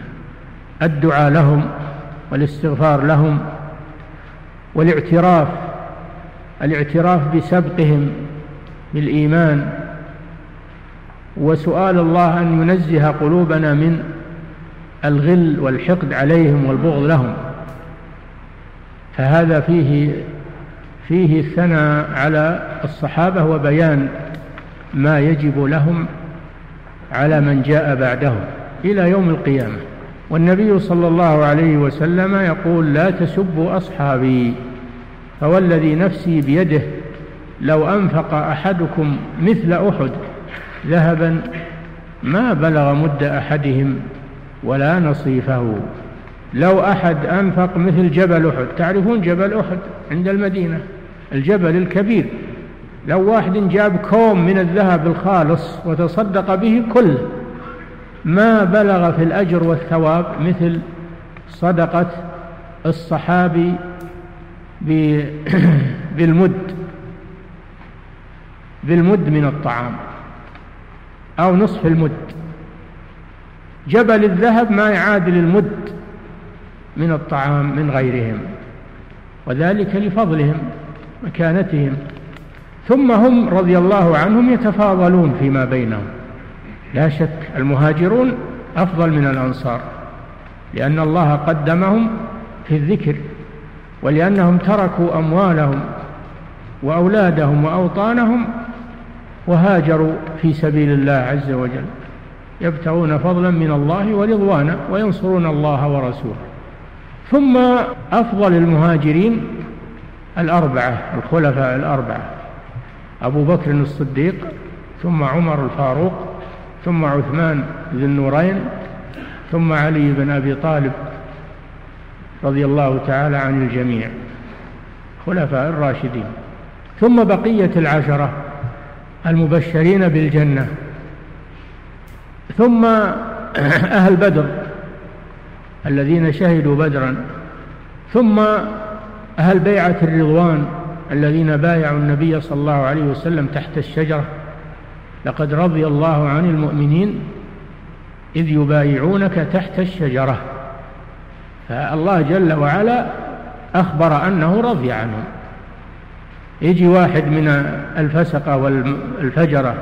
(clears throat) الدعاء لهم والاستغفار لهم والاعتراف الاعتراف بسبقهم بالإيمان. وسؤال الله أن ينزه قلوبنا من الغل والحقد عليهم والبغض لهم. فهذا فيه فيه الثناء على الصحابة وبيان ما يجب لهم على من جاء بعدهم إلى يوم القيامة. والنبي صلى الله عليه وسلم يقول لا تسبوا أصحابي فوالذي نفسي بيده لو أنفق أحدكم مثل أحد ذهبا ما بلغ مد أحدهم ولا نصيفه. لو أحد أنفق مثل جبل أحد تعرفون جبل أحد عند المدينة؟ الجبل الكبير. لو واحد جاب كوم من الذهب الخالص وتصدق به كله ما بلغ في الأجر والثواب مثل صدقة الصحابي (clears throat) بالمد بالمد من الطعام أو نصف المد. جبل الذهب ما يعادل المد من الطعام من غيرهم وذلك لفضلهم مكانتهم ثم هم رضي الله عنهم يتفاضلون فيما بينهم. لا شك المهاجرون أفضل من الأنصار لأن الله قدمهم في الذكر ولأنهم تركوا أموالهم وأولادهم وأوطانهم وهاجروا في سبيل الله عز وجل. يبتغون فضلا من الله ورضوانا وينصرون الله ورسوله. ثم أفضل المهاجرين الأربعة الخلفاء الأربعة أبو بكر الصديق ثم عمر الفاروق ثم عثمان ذي النورين ثم علي بن أبي طالب رضي الله تعالى عن الجميع خلفاء الراشدين. ثم بقية العشرة المبشرين بالجنة. ثم أهل بدر الذين شهدوا بدرا. ثم أهل بيعة الرضوان الذين بايعوا النبي صلى الله عليه وسلم تحت الشجرة. لقد رضي الله عن المؤمنين إذ يبايعونك تحت الشجرة. فالله جل وعلا أخبر أنه رضي عنهم. يجي واحد من الفسقة والفجرة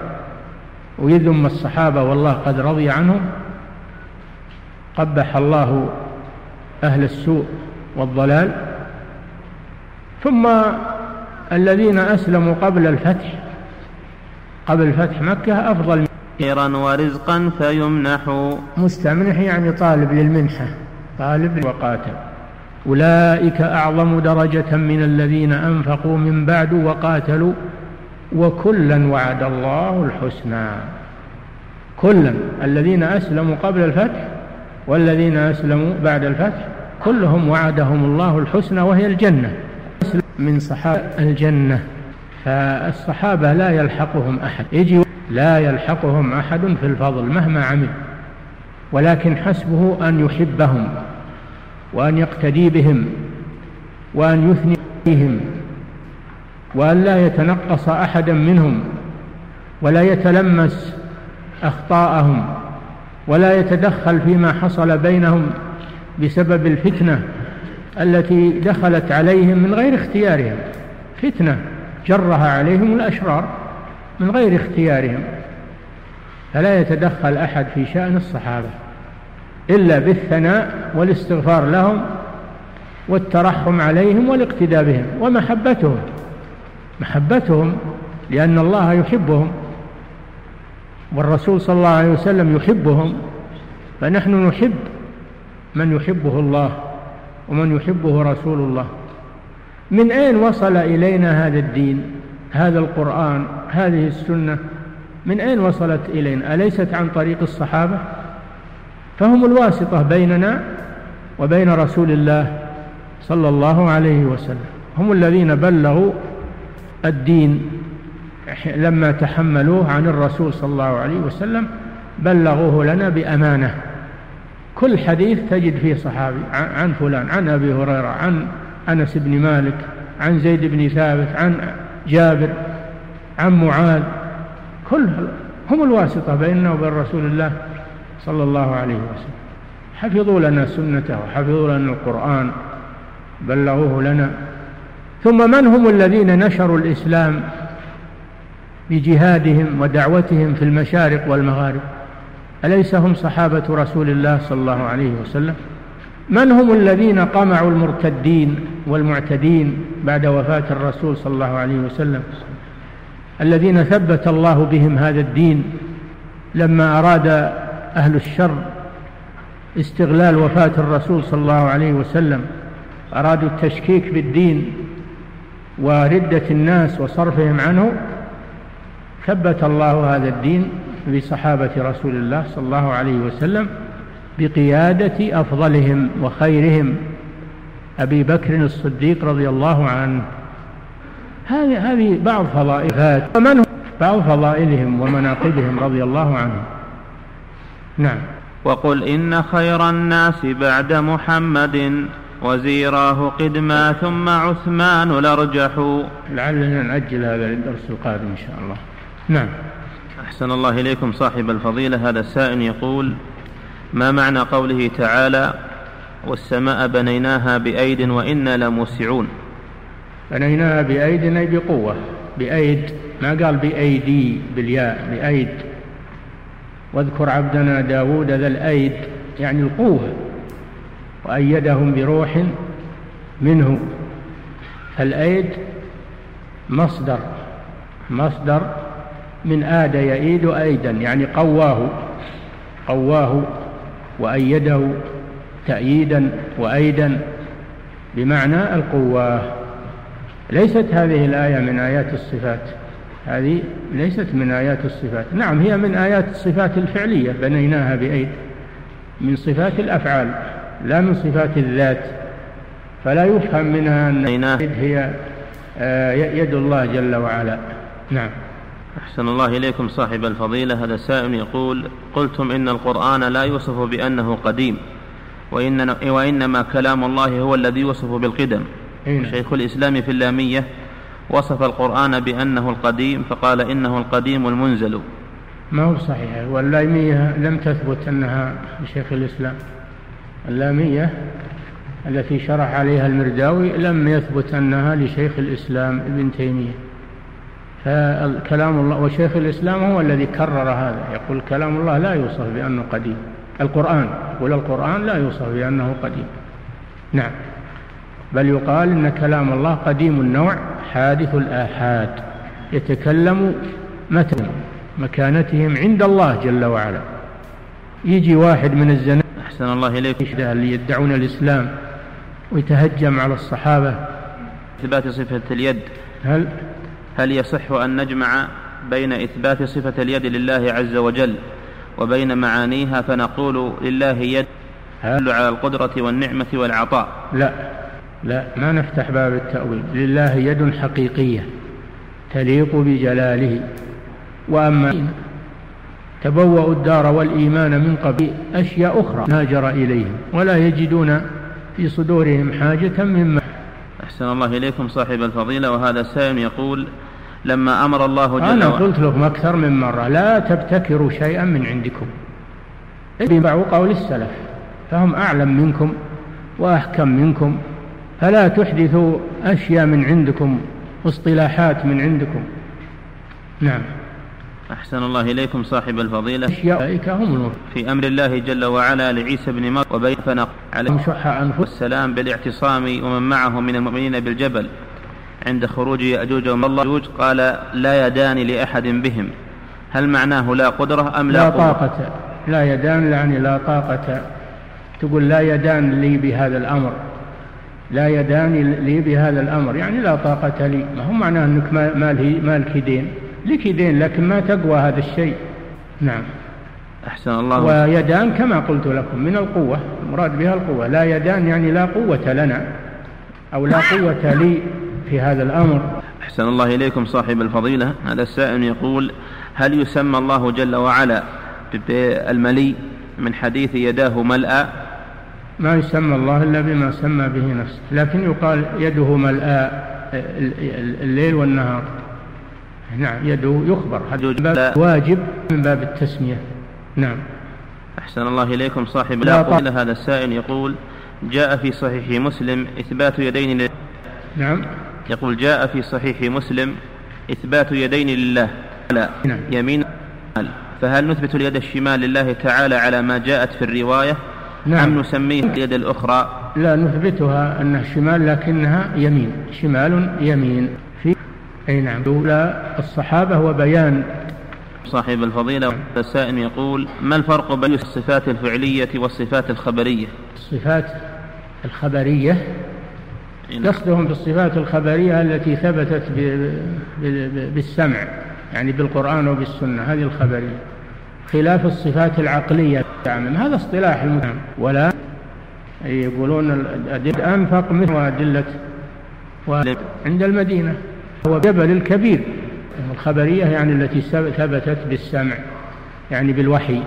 ويذم الصحابة والله قد رضي عنهم قبح الله أهل السوء والضلال. ثم الذين أسلموا قبل الفتح قبل فتح مكة أفضل. خيرا ورزقا فيمنح. مستمنح يعني طالب للمنحة طالب وقاتل. أولئك أعظم درجة من الذين أنفقوا من بعد وقاتلوا. وكلا وعد الله الحسنى. كلا. الذين أسلموا قبل الفتح والذين أسلموا بعد الفتح كلهم وعدهم الله الحسنى وهي الجنة. من صحابة الجنة فالصحابة لا يلحقهم أحد. يجي لا يلحقهم أحد في الفضل مهما عمل. ولكن حسبه أن يحبهم وأن يقتدي بهم وأن يثني بهم. وأن لا يتنقص أحدا منهم ولا يتلمس أخطاءهم ولا يتدخل فيما حصل بينهم بسبب الفتنة التي دخلت عليهم من غير اختيارهم. فتنة جرها عليهم الأشرار من غير اختيارهم. فلا يتدخل أحد في شأن الصحابة إلا بالثناء والاستغفار لهم والترحم عليهم والاقتداء بهم ومحبتهم. محبتهم لأن الله يحبهم والرسول صلى الله عليه وسلم يحبهم. فنحن نحب من يحبه الله ومن يحبه رسول الله. من أين وصل إلينا هذا الدين هذا القرآن هذه السنة؟ من أين وصلت إلينا؟ أليست عن طريق الصحابة؟ فهم الواسطة بيننا وبين رسول الله صلى الله عليه وسلم. هم الذين بلغوا الدين لما تحملوه عن الرسول صلى الله عليه وسلم بلغوه لنا بأمانة. كل حديث تجد فيه صحابي عن فلان عن أبي هريرة عن أنس بن مالك عن زيد بن ثابت عن جابر عن معاذ. كل هم الواسطة بيننا وبين رسول الله صلى الله عليه وسلم. حفظوا لنا سنته وحفظوا لنا القرآن. بلغوه لنا ثم من هم الذين نشروا الإسلام بجهادهم ودعوتهم في المشارق والمغارب؟ أليس هم صحابة رسول الله صلى الله عليه وسلم؟ من هم الذين قمعوا المرتدين والمعتدين بعد وفاة الرسول صلى الله عليه وسلم؟ الذين ثبت الله بهم هذا الدين لما أراد أهل الشر استغلال وفاة الرسول صلى الله عليه وسلم أرادوا التشكيك بالدين وردة الناس وصرفهم عنه ثبت الله هذا الدين بصحابة رسول الله صلى الله عليه وسلم بقيادة أفضلهم وخيرهم. أبي بكر الصديق رضي الله عنه. هذه هذه بعض فضائلات. ومن بعض فضائلهم ومناقبهم رضي الله عنهم نعم. وقل إن خير الناس بعد محمد. وزيراه قدما ثم عثمان لرجح لعلنا نأجل هذا للدرس القادم إن شاء الله. نعم. أحسن الله إليكم صاحب الفضيلة. هذا السائل يقول ما معنى قوله تعالى والسماء بنيناها بأيد وإنا لموسعون بنيناها بأيد أي بقوة؟ بأيد ما قال بأيدي بالياء بأيد. واذكر عبدنا داود ذا الأيد يعني القوة. وأيدهم بروح منه. فالأيد مصدر مصدر من آد يئيد أيدا يعني قواه قواه وأيده تأييدا وأيدا بمعنى القوة. ليست هذه الآية من آيات الصفات. هذه ليست من آيات الصفات. نعم هي من آيات الصفات الفعلية بنيناها بأيد من صفات الأفعال. لا من صفات الذات فلا يفهم منها أن هي آه، يد الله جل وعلا. نعم. أحسن الله إليكم صاحب الفضيلة. هذا سائل يقول قلتم إن القرآن لا يوصف بأنه قديم وإن وإنما كلام الله هو الذي يوصف بالقدم. إيه. شيخ الإسلام في اللامية وصف القرآن بأنه القديم فقال إنه القديم المنزل. ما هو صحيح؟ واللامية لم تثبت أنها لشيخ الإسلام. اللامية التي شرح عليها المرداوي لم يثبت أنها لشيخ الإسلام ابن تيمية. فكلام الله وشيخ الإسلام هو الذي كرر هذا. يقول كلام الله لا يوصف بأنه قديم. القرآن يقول القرآن لا يوصف بأنه قديم. نعم. بل يقال إن كلام الله قديم النوع حادث الآحاد. يتكلم متى؟ مكانتهم عند الله جل وعلا. يجي واحد من الزنا أحسن الله إليك اللي يدعون الإسلام ويتهجم على الصحابة؟ إثبات صفة اليد. هل؟ هل يصح أن نجمع بين إثبات صفة اليد لله عز وجل وبين معانيها فنقول لله يد هل على القدرة والنعمة والعطاء؟ لا. لا ما نفتح باب التأويل. لله يد حقيقية تليق بجلاله. وأما تبوأوا الدار والإيمان من قبل أشياء أخرى ناجر إليهم ولا يجدون في صدورهم حاجة مما أحسن الله إليكم صاحب الفضيلة وهذا سائل يقول لما أمر الله جل أنا قلت لكم أكثر من مرة لا تبتكروا شيئا من عندكم. اتبعوا قول السلف فهم أعلم منكم وأحكم منكم فلا تحدثوا أشياء من عندكم اصطلاحات من عندكم. نعم. أحسن الله إليكم صاحب الفضيلة. أولئك هم في أمر الله جل وعلا لعيسى بن مريم وبين فنق عليه شح أنفس والسلام بالاعتصام ومن معه من المؤمنين بالجبل عند خروج يأجوج ومأجوج قال لا يدان لأحد بهم. هل معناه لا قدرة أم لا, لا طاقة. لا يدان يعني لا طاقة. تقول لا يدان لي بهذا الأمر. لا يدان لي بهذا الأمر. يعني لا طاقة لي. ما هو معناه أنك ما لك دين؟ لك دين لكن ما تقوى هذا الشيء. نعم. أحسن الله. ويدان كما قلت لكم من القوة مراد بها القوة. لا يدان يعني لا قوة لنا أو لا قوة لي في هذا الأمر. أحسن الله إليكم صاحب الفضيلة. هذا السائل يقول هل يسمى الله جل وعلا بالملي من حديث يداه ملأى ما يسمى الله إلا بما سمى به نفسه لكن يقال يده ملأى الليل والنهار. نعم. يده يخبر. هذا واجب من باب التسمية. نعم. أحسن الله إليكم. صاحب لا هذا السائل يقول جاء في صحيح مسلم إثبات يدين نعم. يقول جاء في صحيح مسلم إثبات يدين لله. على نعم. يمين. فهل نثبت اليد الشمال لله تعالى على ما جاءت في الرواية؟ نعم. أم نسميه اليد الأخرى؟ لا نثبتها أنها شمال لكنها يمين. شمال يمين. أي نعم. دولة الصحابة وبيان صاحب الفضيلة السائل يقول ما الفرق بين الصفات الفعلية والصفات الخبرية؟ الصفات الخبرية؟ قصدهم بالصفات الخبرية التي ثبتت بالسمع يعني بالقرآن وبالسنة هذه الخبرية. خلاف الصفات العقلية هذا اصطلاح المتهم ولا يقولون الأدلة أنفق مثل أدلة عند المدينة. هو جبل الكبير. الخبرية يعني التي ثبتت بالسمع يعني بالوحي.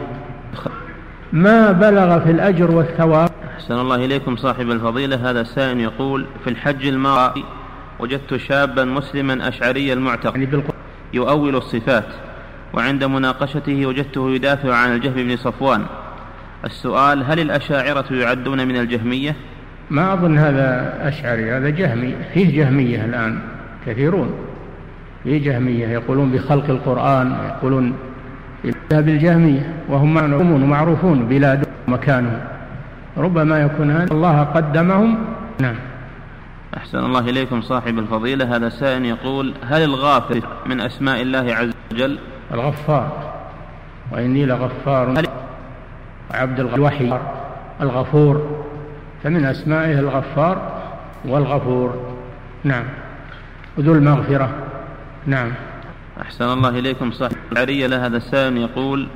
ما بلغ في الأجر والثواب؟ أحسن الله إليكم صاحب الفضيلة. هذا السائل يقول في الحج الماضي وجدت شابا مسلما أشعري المعتقد يعني يؤول الصفات وعند مناقشته وجدته يدافع عن الجهم بن صفوان. السؤال هل الأشاعرة يعدون من الجهمية؟ ما أظن هذا أشعري هذا جهمي فيه جهمية الآن. كثيرون فيه جهمية يقولون بخلق القرآن يقولون بالجهمية وهم معلومون ومعروفون بلادهم ومكانهم. ربما يكون هذا الله قدمهم. نعم. أحسن الله إليكم صاحب الفضيلة. هذا سائل يقول هل الغافر من أسماء الله عز وجل؟ الغفار. وإني لغفار. عبد الوحي؟ الغفور. فمن أسمائه الغفار والغفور. نعم. وذو المغفرة. نعم. أحسن الله إليكم صاحب العرية هذا السائل يقول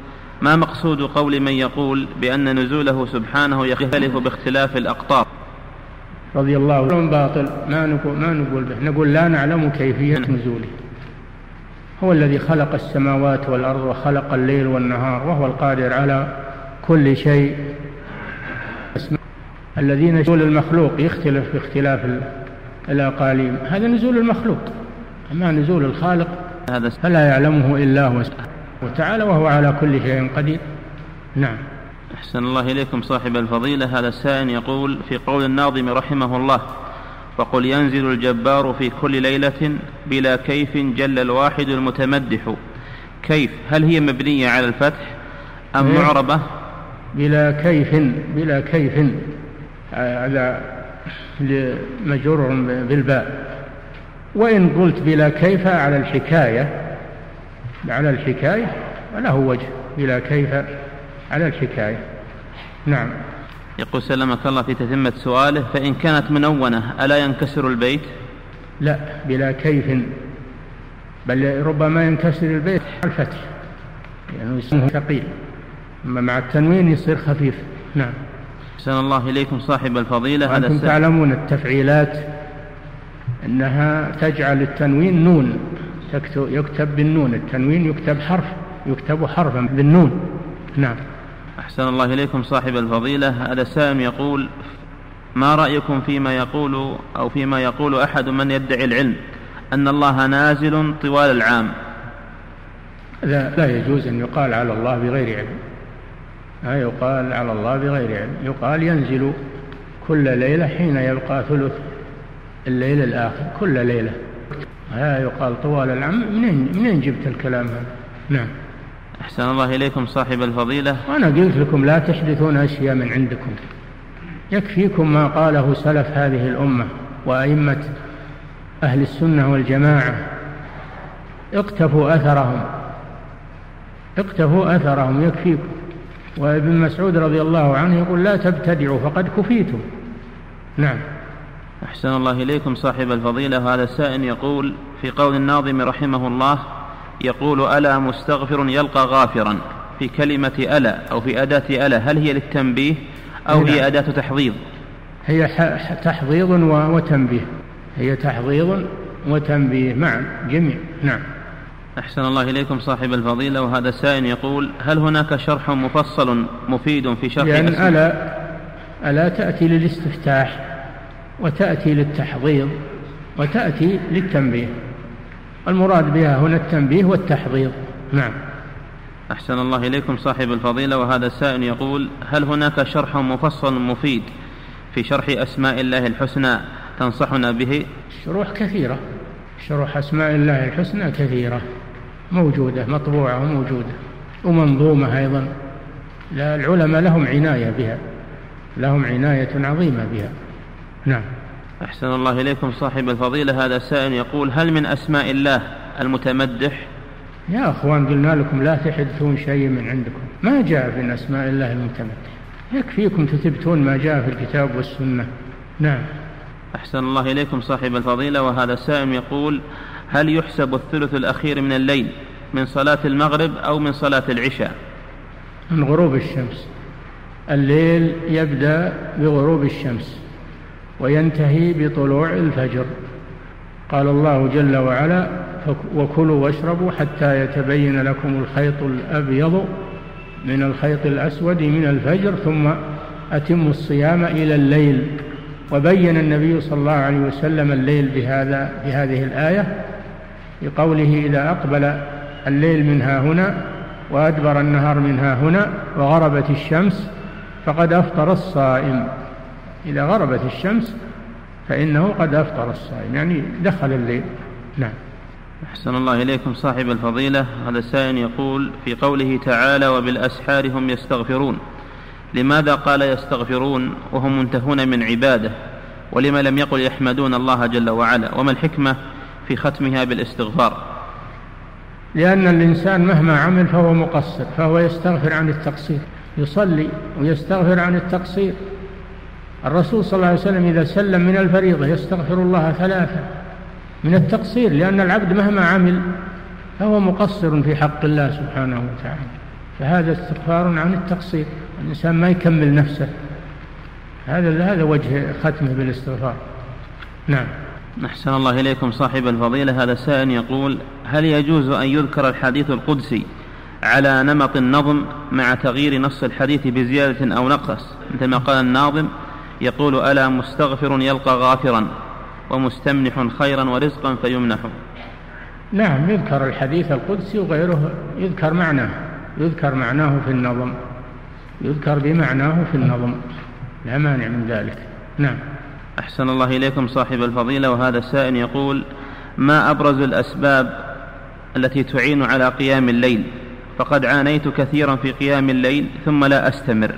ما مقصود قول من يقول بأن نزوله سبحانه يختلف باختلاف الأقطار؟ رضي الله عنه. باطل. ما نقول, ما نقول به. نقول لا نعلم كيفية نزوله. هو الذي خلق السماوات والأرض وخلق الليل والنهار وهو القادر على كل شيء. الذين نزول المخلوق يختلف باختلاف الأقاليم هذا نزول المخلوق. أما نزول الخالق هذا فلا يعلمه إلا هو. وتعالى وهو على كل شيء قدير. نعم. أحسن الله إليكم صاحب الفضيلة. هذا السائل يقول في قول الناظم رحمه الله وقل ينزل الجبار في كل ليلة بلا كيف جل الواحد المتمدح. كيف؟ هل هي مبنية على الفتح أم إيه؟ معربة؟ بلا كيف بلا كيف. هذا مجرور بالباء. وإن قلت بلا كيف على الحكاية على الحكاية فله وجه. بلا كيف على الحكاية. نعم. يقول سلمك الله في تتمة سؤاله فإن كانت منونة ألا ينكسر البيت؟ لا بلا كيف. بل ربما ينكسر البيت الفتح يعني اسمه ثقيل. أما مع التنوين يصير خفيف. نعم. أحسن الله إليكم صاحب الفضيلة هذا أنتم تعلمون التفعيلات أنها تجعل التنوين نون يكتب بالنون التنوين يكتب حرف يكتب حرفا بالنون. نعم. أحسن الله إليكم صاحب الفضيلة هذا سائل يقول ما رأيكم فيما يقول أو فيما يقول أحد من يدعي العلم أن الله نازل طوال العام؟ لا, لا يجوز أن يقال على الله بغير علم. لا يقال على الله بغير علم. يقال ينزل كل ليلة حين يبقى ثلث الليل الآخر كل ليلة. لا يقال طوال العام منين منين جبت الكلام هذا؟ نعم. أحسن الله إليكم صاحب الفضيلة. وأنا قلت لكم لا تحدثون أشياء من عندكم. يكفيكم ما قاله سلف هذه الأمة وأئمة أهل السنة والجماعة. اقتفوا أثرهم. اقتفوا أثرهم يكفيكم. وابن مسعود رضي الله عنه يقول لا تبتدعوا فقد كفيتم. نعم. أحسن الله إليكم صاحب الفضيلة. هذا السائل يقول في قول الناظم رحمه الله يقول ألا مستغفر يلقى غافرا في كلمة ألا أو في أداة ألا هل هي للتنبيه أو هي نعم. أداة تحضيض؟ هي تحضيض وتنبيه. هي تحضيض وتنبيه. معا جميع. نعم. أحسن الله إليكم صاحب الفضيلة وهذا السائل يقول هل هناك شرح مفصل مفيد في شرح لأن ألا ألا تأتي للاستفتاح وتأتي للتحضيض وتأتي للتنبيه. المراد بها هنا التنبيه والتحضيض نعم. أحسن الله إليكم صاحب الفضيلة وهذا السائل يقول هل هناك شرح مفصل مفيد في شرح أسماء الله الحسنى تنصحنا به؟ شروح كثيرة. شروح أسماء الله الحسنى كثيرة. موجودة مطبوعة وموجودة ومنظومة أيضا. لا العلماء لهم عناية بها لهم عناية عظيمة بها. نعم. أحسن الله إليكم صاحب الفضيلة. هذا سائل يقول هل من أسماء الله المتمدح؟ يا أخوان قلنا لكم لا تحدثون شيء من عندكم. ما جاء في أسماء الله المتمدح. يكفيكم تثبتون ما جاء في الكتاب والسنة. نعم. أحسن الله إليكم صاحب الفضيلة. وهذا سائل يقول هل يحسب الثلث الأخير من الليل من صلاة المغرب أو من صلاة العشاء؟ من غروب الشمس. الليل يبدأ بغروب الشمس وينتهي بطلوع الفجر. قال الله جل وعلا وكلوا واشربوا حتى يتبين لكم الخيط الأبيض من الخيط الأسود من الفجر ثم أتموا الصيام إلى الليل. وبين النبي صلى الله عليه وسلم الليل بهذا بهذه الآية بقوله إذا أقبل الليل منها هنا وأدبر النهار منها هنا وغربت الشمس فقد أفطر الصائم. إذا غربت الشمس فإنه قد أفطر الصائم يعني دخل الليل. نعم. أحسن الله إليكم صاحب الفضيلة. هذا السائل يقول في قوله تعالى وبالأسحار هم يستغفرون. لماذا قال يستغفرون وهم منتهون من عبادة؟ ولما لم يقل يحمدون الله جل وعلا؟ وما الحكمة؟ في ختمها بالاستغفار. لأن الإنسان مهما عمل فهو مقصر فهو يستغفر عن التقصير يصلي ويستغفر عن التقصير. الرسول صلى الله عليه وسلم إذا سلم من الفريضة يستغفر الله ثلاثة من التقصير لأن العبد مهما عمل فهو مقصر في حق الله سبحانه وتعالى. فهذا استغفار عن التقصير الإنسان ما يكمل نفسه. هذا هذا وجه ختمه بالاستغفار. نعم. أحسن الله إليكم صاحب الفضيلة. هذا سائل يقول هل يجوز أن يذكر الحديث القدسي على نمط النظم مع تغيير نص الحديث بزيادة أو نقص؟ مثل ما قال الناظم يقول ألا مستغفر يلقى غافرا ومستمنح خيرا ورزقا فيمنح. نعم يذكر الحديث القدسي وغيره يذكر معناه يذكر معناه في النظم يذكر بمعناه في النظم لا مانع من ذلك. نعم. أحسن الله إليكم صاحب الفضيلة وهذا السائل يقول ما أبرز الأسباب التي تعين على قيام الليل؟ فقد عانيت كثيرا في قيام الليل ثم لا أستمر.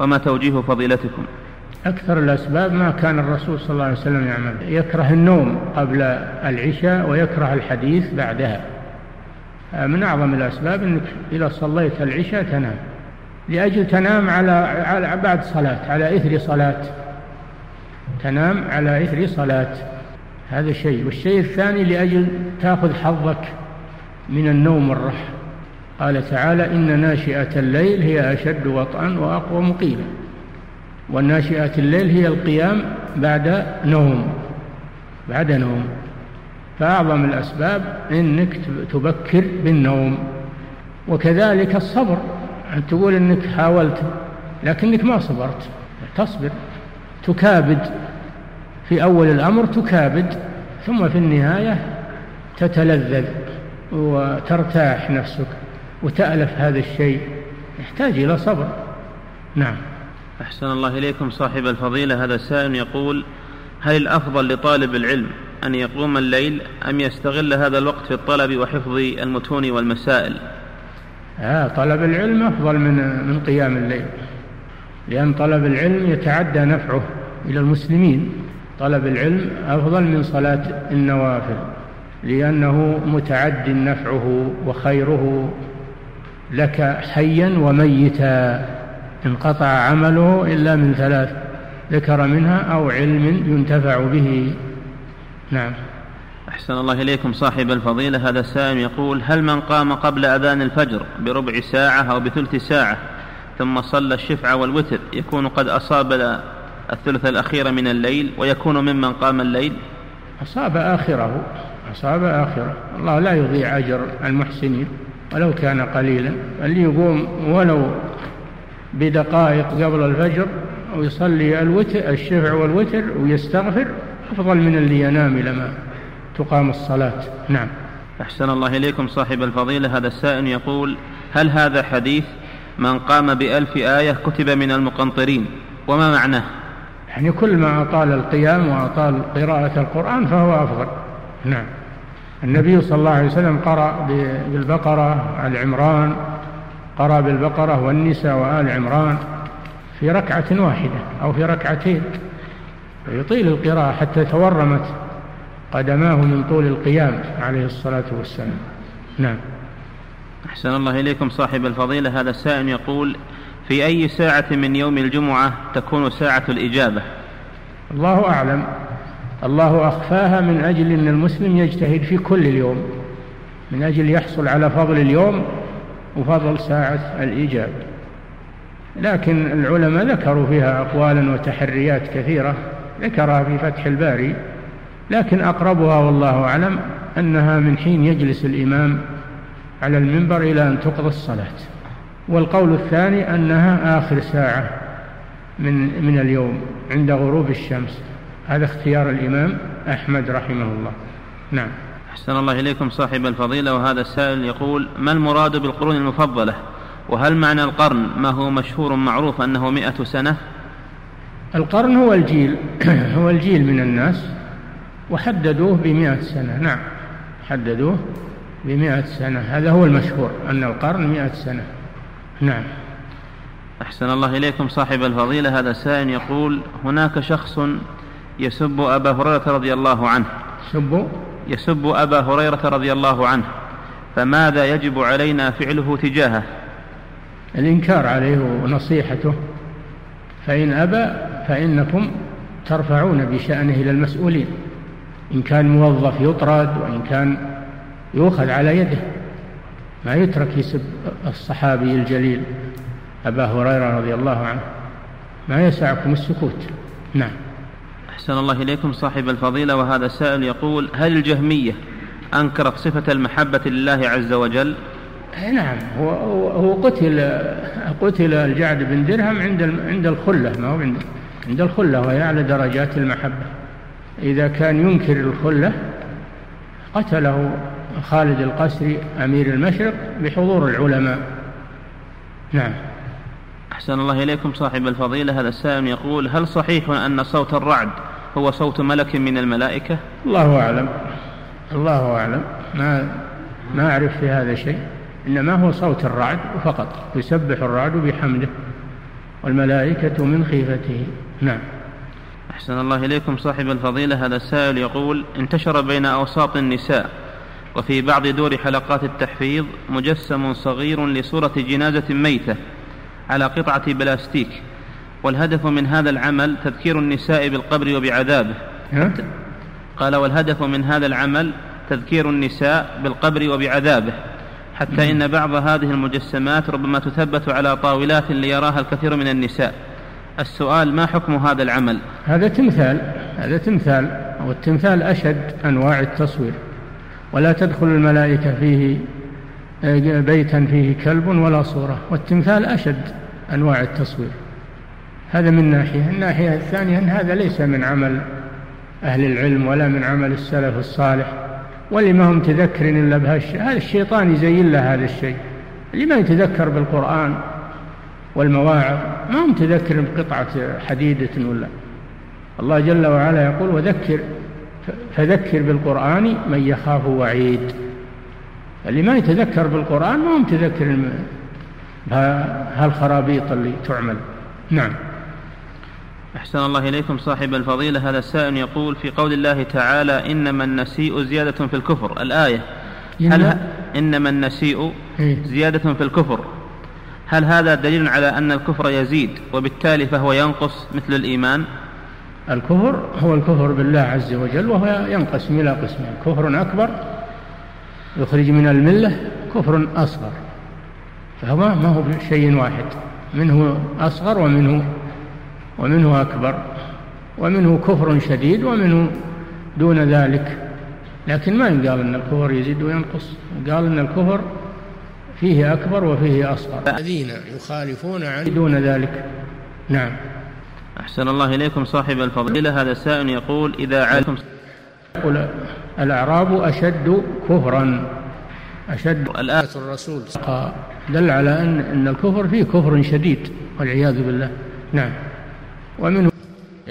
وما توجيه فضيلتكم؟ أكثر الأسباب ما كان الرسول صلى الله عليه وسلم يعمل. يكره النوم قبل العشاء ويكره الحديث بعدها. من أعظم الأسباب أنك إذا صليت العشاء تنام. لأجل تنام على, بعد صلاة على إثر صلاة. تنام على إثر صلاة. هذا شيء والشيء الثاني لأجل تأخذ حظك من النوم والراحة قال تعالى إن ناشئة الليل هي أشد وطئا وأقوى مقيلا. والناشئة الليل هي القيام بعد نوم. بعد نوم. فأعظم الأسباب أنك تبكر بالنوم. وكذلك الصبر. أن تقول أنك حاولت لكنك ما صبرت. تصبر. تكابد. في أول الأمر تكابد ثم في النهاية تتلذذ وترتاح نفسك وتألف هذا الشيء. يحتاج إلى صبر. نعم. أحسن الله إليكم صاحب الفضيلة. هذا السائل يقول هل الأفضل لطالب العلم أن يقوم الليل أم يستغل هذا الوقت في الطلب وحفظ المتون والمسائل؟ آه طلب العلم أفضل من من قيام الليل لأن طلب العلم يتعدى نفعه إلى المسلمين. طلب العلم أفضل من صلاة النوافل لأنه متعد نفعه وخيره لك حيا وميتا انقطع عمله إلا من ثلاث ذكر منها أو علم ينتفع به. نعم. أحسن الله إليكم صاحب الفضيلة. هذا السائل يقول هل من قام قبل أذان الفجر بربع ساعة أو بثلث ساعة ثم صلى الشفع والوتر يكون قد أصاب الثلث الأخير من الليل ويكون ممن قام الليل؟ أصاب آخره أصاب آخره. الله لا يضيع أجر المحسنين ولو كان قليلا. اللي يقوم ولو بدقائق قبل الفجر ويصلي الوتر الشفع والوتر ويستغفر أفضل من اللي ينام لما تقام الصلاة. نعم. أحسن الله إليكم صاحب الفضيلة. هذا السائل يقول هل هذا حديث من قام بألف آية كتب من المقنطرين؟ وما معناه؟ يعني كل ما أطال القيام وأطال قراءة القرآن فهو أفضل. نعم. النبي صلى الله عليه وسلم قرأ بالبقرة على عمران قرأ بالبقرة والنساء وآل عمران في ركعة واحدة أو في ركعتين. يطيل القراءة حتى تورمت قدماه من طول القيام عليه الصلاة والسلام. نعم. أحسن الله إليكم صاحب الفضيلة. هذا السائل يقول في أي ساعة من يوم الجمعة تكون ساعة الإجابة؟ الله أعلم. الله أخفاها من أجل أن المسلم يجتهد في كل اليوم من أجل يحصل على فضل اليوم وفضل ساعة الإجابة. لكن العلماء ذكروا فيها أقوالا وتحريات كثيرة ذكرها في فتح الباري لكن أقربها والله أعلم أنها من حين يجلس الإمام على المنبر إلى أن تقضى الصلاة. والقول الثاني أنها آخر ساعة من من اليوم عند غروب الشمس. هذا اختيار الإمام أحمد رحمه الله. نعم. أحسن الله إليكم صاحب الفضيلة. وهذا السائل يقول ما المراد بالقرون المفضلة؟ وهل معنى القرن ما هو مشهور معروف أنه مئة سنة؟ القرن هو الجيل (clears throat) هو الجيل من الناس وحددوه بمئة سنة. نعم حددوه بمئة سنة. هذا هو المشهور أن القرن مئة سنة. نعم. أحسن الله إليكم صاحب الفضيلة. هذا سائل يقول هناك شخص يسب أبا هريرة رضي الله عنه. سب يسب أبا هريرة رضي الله عنه. فماذا يجب علينا فعله تجاهه؟ الإنكار عليه ونصيحته. فإن أبى فإنكم ترفعون بشأنه إلى المسؤولين. إن كان موظف يطرد وإن كان يؤخذ على يده. ما يترك يسب الصحابي الجليل أبا هريرة رضي الله عنه. ما يسعكم السكوت. نعم. أحسن الله إليكم صاحب الفضيلة وهذا السائل يقول هل الجهمية أنكرت صفة المحبة لله عز وجل؟ نعم هو هو قتل قتل الجعد بن درهم عند عند الخلة ما هو عند عند الخلة وهي أعلى درجات المحبة. إذا كان ينكر الخلة قتله خالد القسري أمير المشرق بحضور العلماء. نعم. أحسن الله إليكم صاحب الفضيلة. هذا السائل يقول هل صحيح أن صوت الرعد هو صوت ملك من الملائكة؟ الله أعلم. الله أعلم. ما ما أعرف في هذا شيء. إنما هو صوت الرعد فقط. يسبح الرعد بحمده. والملائكة من خيفته. نعم. أحسن الله إليكم صاحب الفضيلة. هذا السائل يقول انتشر بين أوساط النساء وفي بعض دور حلقات التحفيظ مجسم صغير لصورة جنازة ميتة على قطعة بلاستيك والهدف من هذا العمل تذكير النساء بالقبر وبعذابه. قال والهدف من هذا العمل تذكير النساء بالقبر وبعذابه حتى إن بعض هذه المجسمات ربما تثبت على طاولات ليراها الكثير من النساء. السؤال ما حكم هذا العمل؟ هذا تمثال هذا تمثال والتمثال أشد أنواع التصوير. ولا تدخل الملائكة فيه بيتا فيه كلب ولا صورة. والتمثال أشد أنواع التصوير. هذا من ناحية. الناحية الثانية أن هذا ليس من عمل أهل العلم ولا من عمل السلف الصالح واللي ما هم تذكر إلا بهالشيء هذا الشيطان يزين له هذا الشيء. اللي ما يتذكر بالقرآن والمواعظ ما هم تذكر بقطعة حديدة ولا. الله جل وعلا يقول وذكر فذكر بالقرآن من يخاف وعيد. اللي ما يتذكر بالقرآن ما هم تذكر هالخرابيط اللي تعمل. نعم. أحسن الله إليكم صاحب الفضيلة. هذا السائل يقول في قول الله تعالى إنما النسيء زيادة في الكفر. الآية هل. إنما النسيء إيه. زيادة في الكفر. هل هذا دليل على أن الكفر يزيد وبالتالي فهو ينقص مثل الإيمان؟ الكفر هو الكفر بالله عز وجل وهو ينقسم إلى قسمين كفر أكبر يخرج من الملة كفر أصغر فهو ما هو شيء واحد منه أصغر ومنه ومنه أكبر ومنه كفر شديد ومنه دون ذلك. لكن ما يقال أن الكفر يزيد وينقص؟ قال أن الكفر فيه أكبر وفيه أصغر. الذين يخالفون عن دون ذلك. نعم. أحسن الله إليكم صاحب الفضيلة. هذا السائل يقول إذا علمتم يقول الأعراب أشد كفرا. أشد الآية الرسول. دل على أن أن الكفر فيه كفر شديد والعياذ بالله. نعم. ومنه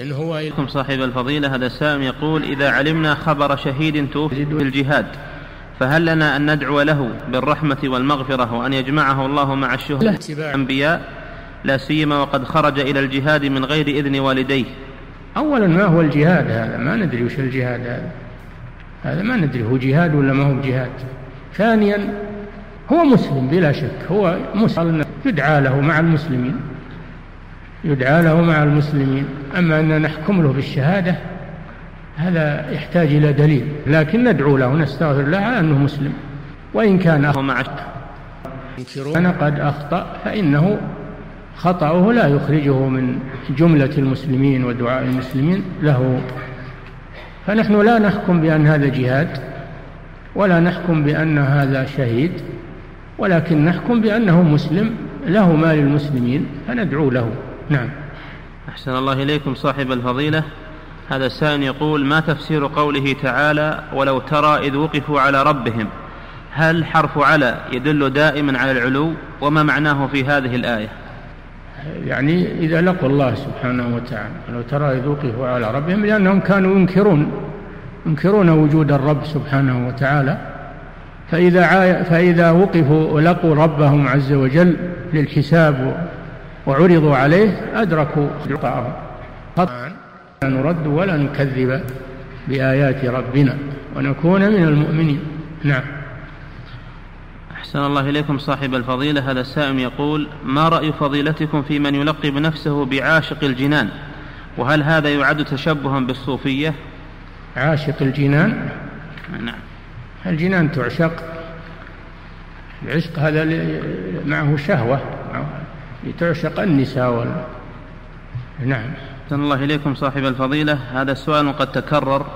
إن هو إليكم صاحب الفضيلة هذا السائل يقول إذا علمنا خبر شهيد توفي في الجهاد فهل لنا أن ندعو له بالرحمة والمغفرة وأن يجمعه الله مع الشهداء؟ الأنبياء لا سيما وقد خرج إلى الجهاد من غير إذن والديه. أولا ما هو الجهاد هذا؟ ما ندري وش الجهاد هذا. هذا ما ندري هو جهاد ولا ما هو جهاد؟ ثانيا هو مسلم بلا شك. هو مسلم يدعى له مع المسلمين. يدعى له مع المسلمين. أما أن نحكم له بالشهادة هذا يحتاج إلى دليل. لكن ندعو له نستغفر الله على أنه مسلم. وإن كان أخطأ أنا قد أخطأ فإنه خطأه لا يخرجه من جملة المسلمين ودعاء المسلمين له. فنحن لا نحكم بأن هذا جهاد ولا نحكم بأن هذا شهيد ولكن نحكم بأنه مسلم له ما للمسلمين فندعو له. نعم. أحسن الله إليكم صاحب الفضيلة. هذا السائل يقول ما تفسير قوله تعالى ولو ترى إذ وقفوا على ربهم؟ هل حرف على يدل دائما على العلو؟ وما معناه في هذه الآية؟ يعني إذا لقوا الله سبحانه وتعالى لو ترى إذ وقفوا على ربهم لأنهم كانوا ينكرون ينكرون وجود الرب سبحانه وتعالى. فإذا فإذا وقفوا ولقوا ربهم عز وجل للحساب وعرضوا عليه أدركوا لقاءهم. لا نرد ولا نكذب بآيات ربنا ونكون من المؤمنين. نعم. أحسن الله إليكم صاحب الفضيلة. هذا السائل يقول ما رأي فضيلتكم في من يلقب نفسه بعاشق الجنان؟ وهل هذا يعد تشبها بالصوفية؟ عاشق الجنان؟ نعم. الجنان تعشق. العشق هذا معه شهوة لتعشق النساء وال... نعم. أحسن الله إليكم صاحب الفضيلة. هذا السؤال قد تكرر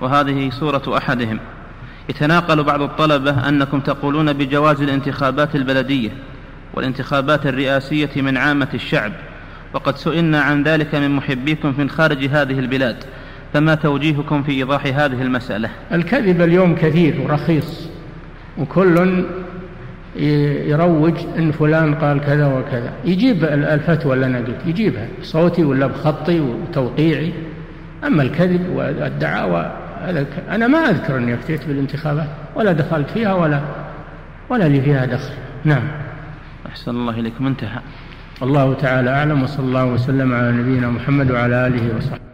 وهذه صورة أحدهم. يتناقل بعض الطلبة أنكم تقولون بجواز الانتخابات البلدية والانتخابات الرئاسية من عامة الشعب وقد سئلنا عن ذلك من محبيكم من خارج هذه البلاد فما توجيهكم في إيضاح هذه المسألة؟ الكذب اليوم كثير ورخيص وكل يروج إن فلان قال كذا وكذا. يجيب الفتوى اللي أنا قلت يجيبها بصوتي ولا بخطي وتوقيعي. أما الكذب والدعاوى أنا ما أذكر أني أفتيت بالانتخابات ولا دخلت فيها ولا ولا لي فيها دخل. نعم. أحسن الله إليكم. انتهى. الله تعالى أعلم وصلى الله وسلم على نبينا محمد وعلى آله وصحبه.